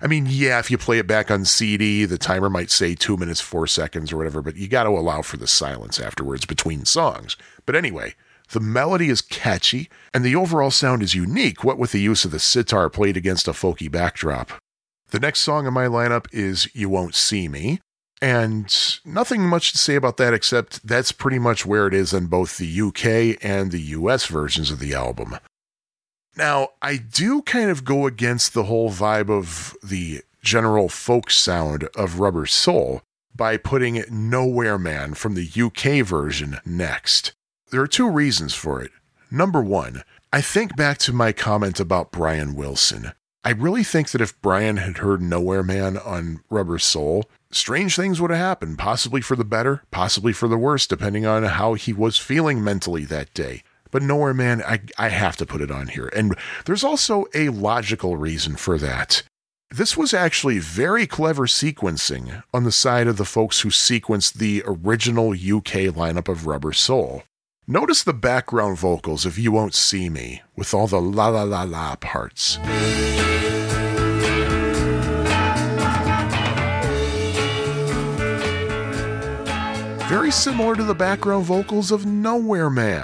I mean, yeah, if you play it back on CD, the timer might say two minutes, four seconds or whatever, but you got to allow for the silence afterwards between songs. But anyway, the melody is catchy and the overall sound is unique, what with the use of the sitar played against a folky backdrop. The next song in my lineup is You Won't See Me, and nothing much to say about that except that's pretty much where it is in both the UK and the US versions of the album. Now, I do kind of go against the whole vibe of the general folk sound of Rubber Soul by putting Nowhere Man from the UK version next. There are two reasons for it. Number one, I think back to my comment about Brian Wilson. I really think that if Brian had heard Nowhere Man on Rubber Soul, strange things would have happened, possibly for the better, possibly for the worse, depending on how he was feeling mentally that day. But Nowhere Man, I, I have to put it on here. And there's also a logical reason for that. This was actually very clever sequencing on the side of the folks who sequenced the original UK lineup of Rubber Soul. Notice the background vocals of You Won't See Me with all the la la la la parts. Very similar to the background vocals of Nowhere Man.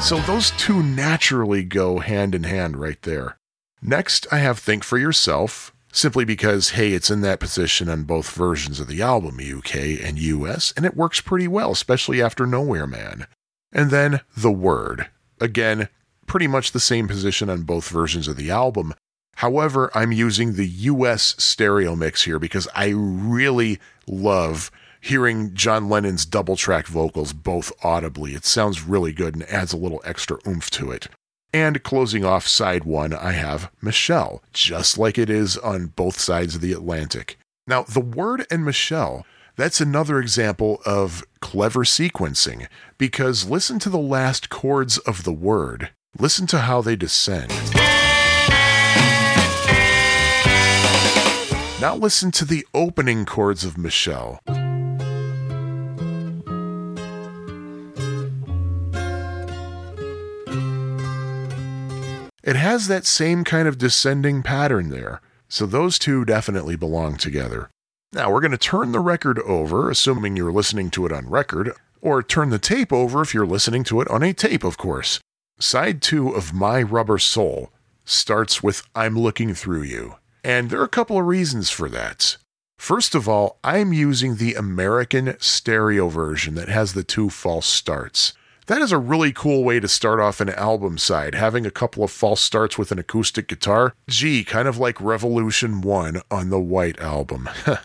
So those two naturally go hand in hand right there. Next, I have Think for Yourself, simply because, hey, it's in that position on both versions of the album, UK and US, and it works pretty well, especially after Nowhere Man. And then The Word. Again, pretty much the same position on both versions of the album. However, I'm using the US stereo mix here because I really love hearing John Lennon's double track vocals both audibly. It sounds really good and adds a little extra oomph to it. And closing off side one, I have Michelle, just like it is on both sides of the Atlantic. Now, the word and Michelle, that's another example of clever sequencing, because listen to the last chords of the word. Listen to how they descend. Now listen to the opening chords of Michelle. It has that same kind of descending pattern there, so those two definitely belong together. Now we're going to turn the record over, assuming you're listening to it on record, or turn the tape over if you're listening to it on a tape, of course. Side two of My Rubber Soul starts with I'm Looking Through You, and there are a couple of reasons for that. First of all, I'm using the American stereo version that has the two false starts. That is a really cool way to start off an album side, having a couple of false starts with an acoustic guitar. Gee, kind of like Revolution 1 on the White Album. <laughs>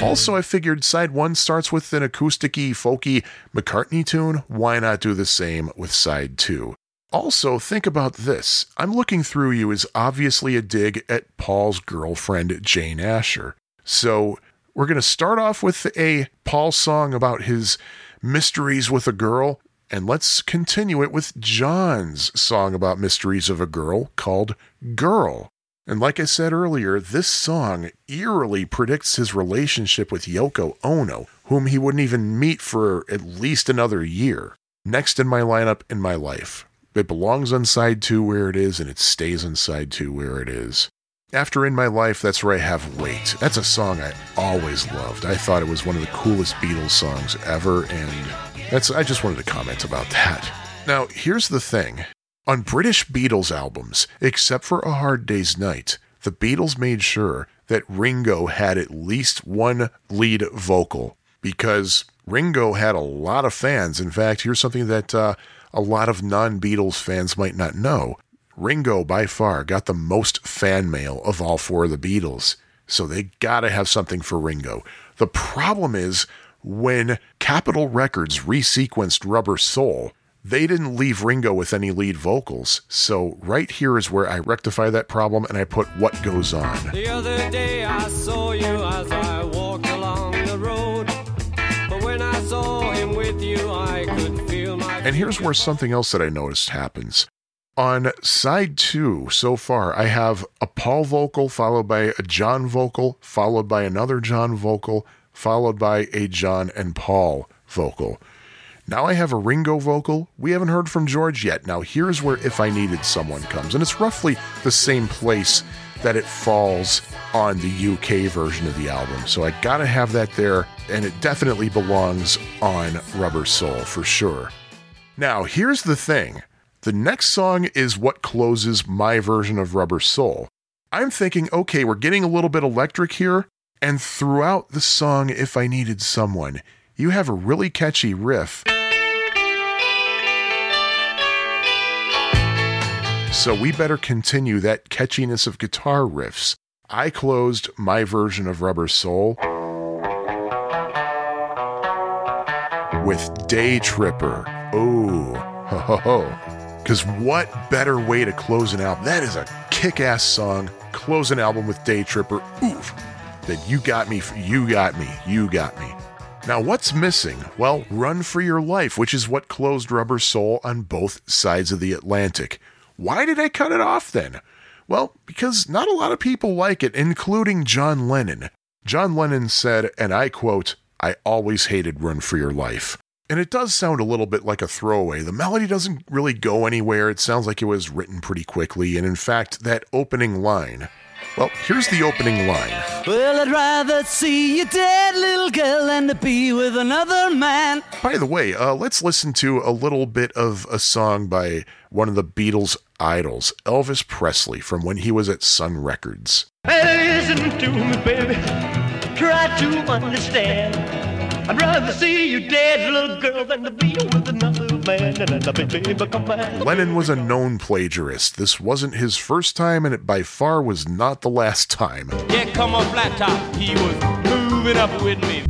Also, I figured side one starts with an acoustic folky McCartney tune. Why not do the same with side two? Also, think about this. I'm looking through you is obviously a dig at Paul's girlfriend, Jane Asher. So, we're going to start off with a Paul song about his mysteries with a girl, and let's continue it with John's song about mysteries of a girl called Girl. And like I said earlier, this song eerily predicts his relationship with Yoko Ono, whom he wouldn't even meet for at least another year. Next in my lineup in my life. It belongs on side two where it is, and it stays on side two where it is. After In My Life, that's where I have Wait. That's a song I always loved. I thought it was one of the coolest Beatles songs ever, and that's I just wanted to comment about that. Now, here's the thing. On British Beatles albums, except for A Hard Day's Night, the Beatles made sure that Ringo had at least one lead vocal because Ringo had a lot of fans. In fact, here's something that uh, a lot of non Beatles fans might not know. Ringo, by far, got the most fan mail of all four of the Beatles, so they gotta have something for Ringo. The problem is, when Capitol Records resequenced Rubber Soul, they didn't leave Ringo with any lead vocals. So, right here is where I rectify that problem and I put What Goes On. The other day I saw you as I walked along the road. But when I saw him with you, I could feel my. And here's where something else that I noticed happens. On side two, so far, I have a Paul vocal followed by a John vocal, followed by another John vocal, followed by a John and Paul vocal. Now I have a Ringo vocal. We haven't heard from George yet. Now here's where If I Needed Someone comes, and it's roughly the same place that it falls on the UK version of the album. So I gotta have that there, and it definitely belongs on Rubber Soul for sure. Now, here's the thing the next song is what closes my version of Rubber Soul. I'm thinking, okay, we're getting a little bit electric here, and throughout the song, If I Needed Someone, you have a really catchy riff. So we better continue that catchiness of guitar riffs. I closed my version of Rubber Soul with Day Tripper. Oh, ho ho ho. Because what better way to close an album? That is a kick ass song. Close an album with Day Tripper. Oof. That you got me, you got me, you got me. Now, what's missing? Well, Run for Your Life, which is what closed Rubber Soul on both sides of the Atlantic. Why did I cut it off then? Well, because not a lot of people like it, including John Lennon. John Lennon said, and I quote, I always hated Run for Your Life. And it does sound a little bit like a throwaway. The melody doesn't really go anywhere. It sounds like it was written pretty quickly. And in fact, that opening line, well, here's the opening line. Well, I'd rather see you dead, little girl, than to be with another man. By the way, uh, let's listen to a little bit of a song by one of the Beatles' idols, Elvis Presley, from when he was at Sun Records. Listen to me, baby. Try to understand. I'd rather see you dead, little girl, than to be with another man. And a baby, come back. Lennon was a known plagiarist. This wasn't his first time, and it by far was not the last time. Yeah, come on, flat top. He was moving up with me.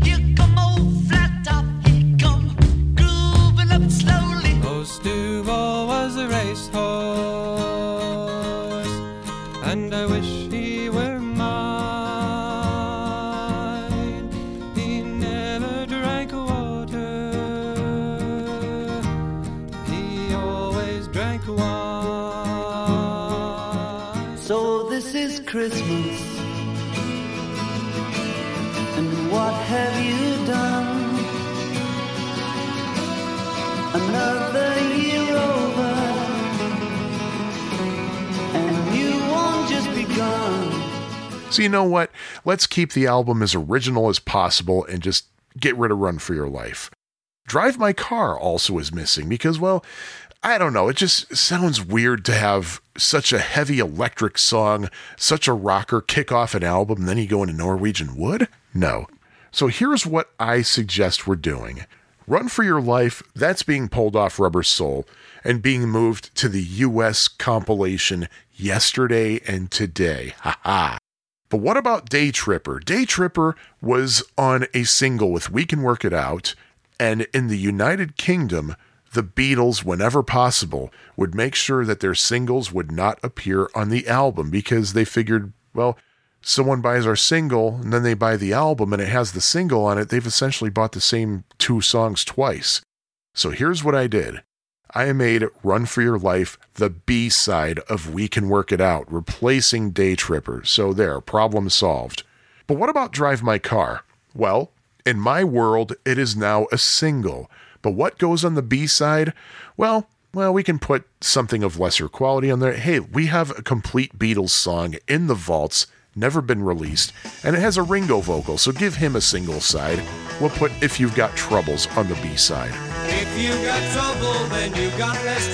So, you know what? Let's keep the album as original as possible and just get rid of Run for Your Life. Drive My Car also is missing because, well, I don't know. It just sounds weird to have such a heavy electric song, such a rocker kick off an album, and then you go into Norwegian Wood? No. So here's what I suggest we're doing Run for Your Life, that's being pulled off Rubber Soul and being moved to the US compilation yesterday and today. Ha ha. But what about Day Tripper? Day Tripper was on a single with We Can Work It Out, and in the United Kingdom, the Beatles, whenever possible, would make sure that their singles would not appear on the album because they figured, well, someone buys our single and then they buy the album and it has the single on it, they've essentially bought the same two songs twice. So here's what I did. I made Run for Your Life the B side of We Can Work It Out, replacing Day Tripper. So there, problem solved. But what about Drive My Car? Well, in my world, it is now a single. But what goes on the B side? Well, well, we can put something of lesser quality on there. Hey, we have a complete Beatles song in the vaults, never been released, and it has a Ringo vocal, so give him a single side. We'll put If You've Got Troubles on the B side.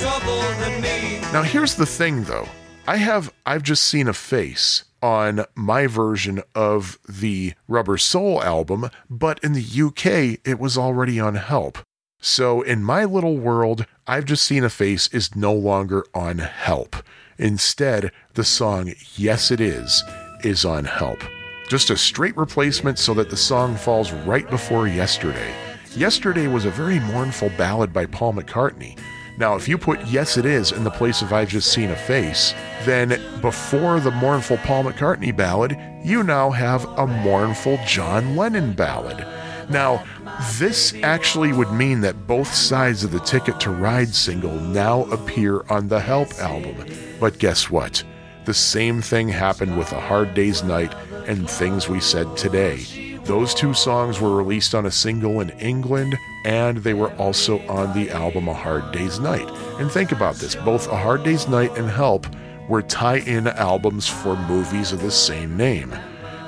Trouble. Now here's the thing though. I have I've just seen a face on my version of the Rubber Soul album, but in the UK it was already on Help. So in my little world, I've just seen a face is no longer on Help. Instead, the song Yes It Is is on Help. Just a straight replacement so that the song falls right before Yesterday. Yesterday was a very mournful ballad by Paul McCartney. Now, if you put Yes It Is in the place of I've Just Seen a Face, then before the mournful Paul McCartney ballad, you now have a mournful John Lennon ballad. Now, this actually would mean that both sides of the Ticket to Ride single now appear on the Help album. But guess what? The same thing happened with A Hard Day's Night and Things We Said Today. Those two songs were released on a single in England, and they were also on the album A Hard Day's Night. And think about this both A Hard Day's Night and Help were tie in albums for movies of the same name.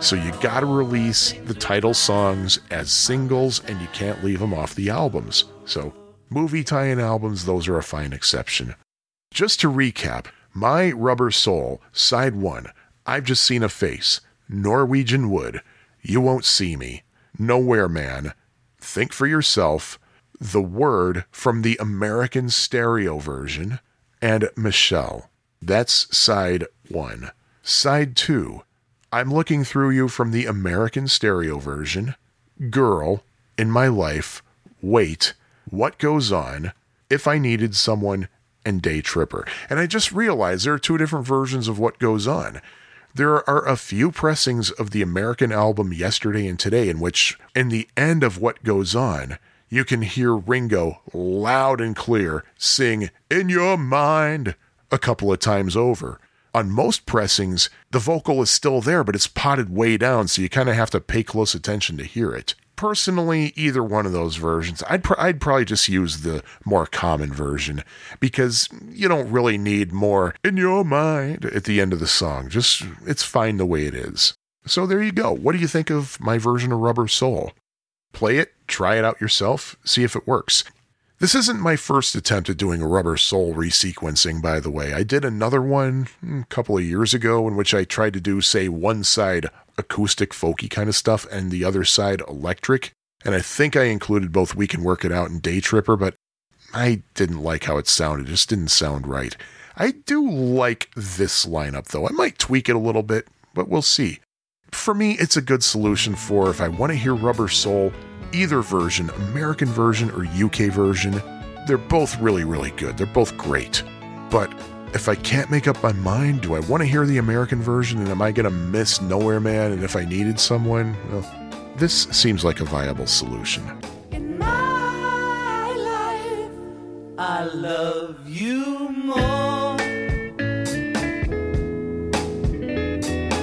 So you gotta release the title songs as singles and you can't leave them off the albums. So movie tie in albums, those are a fine exception. Just to recap, My Rubber Soul, Side 1, I've Just Seen a Face, Norwegian Wood, You Won't See Me, Nowhere Man, Think for Yourself, The Word from the American stereo version, and Michelle. That's side 1. Side 2, I'm Looking Through You from the American stereo version, Girl, In My Life, Wait, What Goes On, If I Needed Someone, and Day Tripper. And I just realized there are two different versions of What Goes On. There are a few pressings of the American album Yesterday and Today in which, in the end of What Goes On, you can hear Ringo loud and clear sing In Your Mind a couple of times over. On most pressings, the vocal is still there, but it's potted way down, so you kind of have to pay close attention to hear it. Personally, either one of those versions, I'd, pr- I'd probably just use the more common version because you don't really need more in your mind at the end of the song. Just, it's fine the way it is. So there you go. What do you think of my version of Rubber Soul? Play it, try it out yourself, see if it works. This isn't my first attempt at doing a Rubber Soul resequencing, by the way. I did another one hmm, a couple of years ago in which I tried to do, say, one side acoustic, folky kind of stuff and the other side electric. And I think I included both We Can Work It Out and Day Tripper, but I didn't like how it sounded. It just didn't sound right. I do like this lineup, though. I might tweak it a little bit, but we'll see. For me, it's a good solution for if I want to hear Rubber Soul, either version, American version or UK version, they're both really, really good. They're both great. But if I can't make up my mind, do I want to hear the American version and am I going to miss Nowhere Man? And if I needed someone, well, this seems like a viable solution. In my life, I love you more.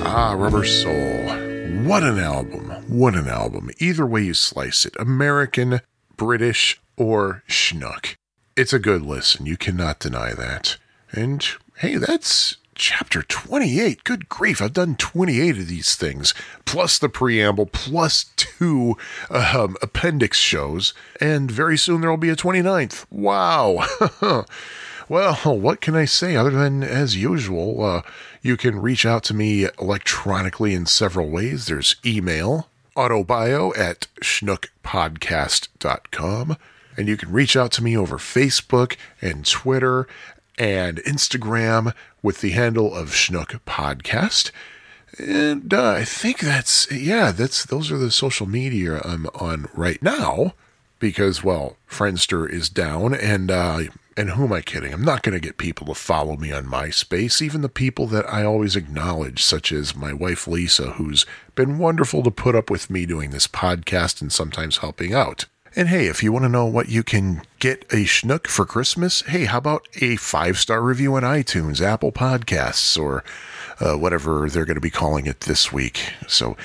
Ah, Rubber Soul. What an album. What an album. Either way you slice it American, British, or schnook. It's a good listen. You cannot deny that. And hey, that's chapter 28. Good grief, I've done 28 of these things, plus the preamble, plus two um, appendix shows, and very soon there will be a 29th. Wow. <laughs> well, what can I say other than, as usual, uh, you can reach out to me electronically in several ways. There's email, autobio at schnookpodcast.com. And you can reach out to me over Facebook and Twitter and Instagram with the handle of Schnook Podcast. And uh, I think that's yeah, that's those are the social media I'm on right now because well, Friendster is down and uh and who am I kidding? I'm not going to get people to follow me on MySpace, even the people that I always acknowledge, such as my wife Lisa, who's been wonderful to put up with me doing this podcast and sometimes helping out. And hey, if you want to know what you can get a schnook for Christmas, hey, how about a five star review on iTunes, Apple Podcasts, or uh, whatever they're going to be calling it this week? So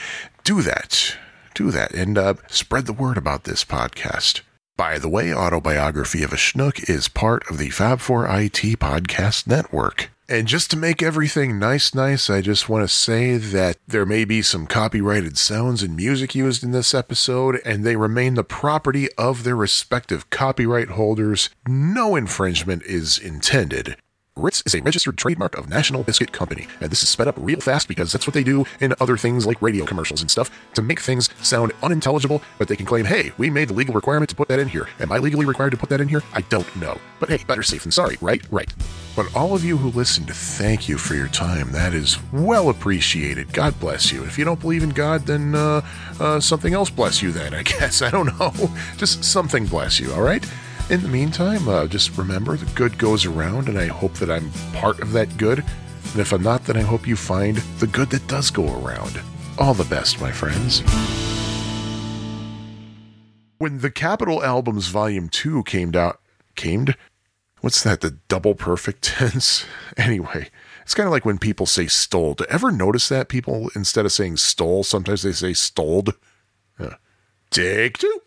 do that. Do that and uh, spread the word about this podcast. By the way, Autobiography of a Schnook is part of the Fab4IT podcast network. And just to make everything nice, nice, I just want to say that there may be some copyrighted sounds and music used in this episode, and they remain the property of their respective copyright holders. No infringement is intended. Ritz is a registered trademark of National Biscuit Company, and this is sped up real fast because that's what they do in other things like radio commercials and stuff to make things sound unintelligible, but they can claim, hey, we made the legal requirement to put that in here. Am I legally required to put that in here? I don't know. But hey, better safe than sorry, right? Right. But all of you who listened, thank you for your time. That is well appreciated. God bless you. If you don't believe in God, then uh, uh, something else bless you then, I <laughs> guess. I don't know. Just something bless you, all right? In the meantime, uh, just remember the good goes around, and I hope that I'm part of that good. And if I'm not, then I hope you find the good that does go around. All the best, my friends. When the Capitol Albums Volume 2 came out, came? What's that, the double perfect tense? <laughs> anyway, it's kind of like when people say stole. Do ever notice that people, instead of saying stole, sometimes they say stoled? Uh, take two.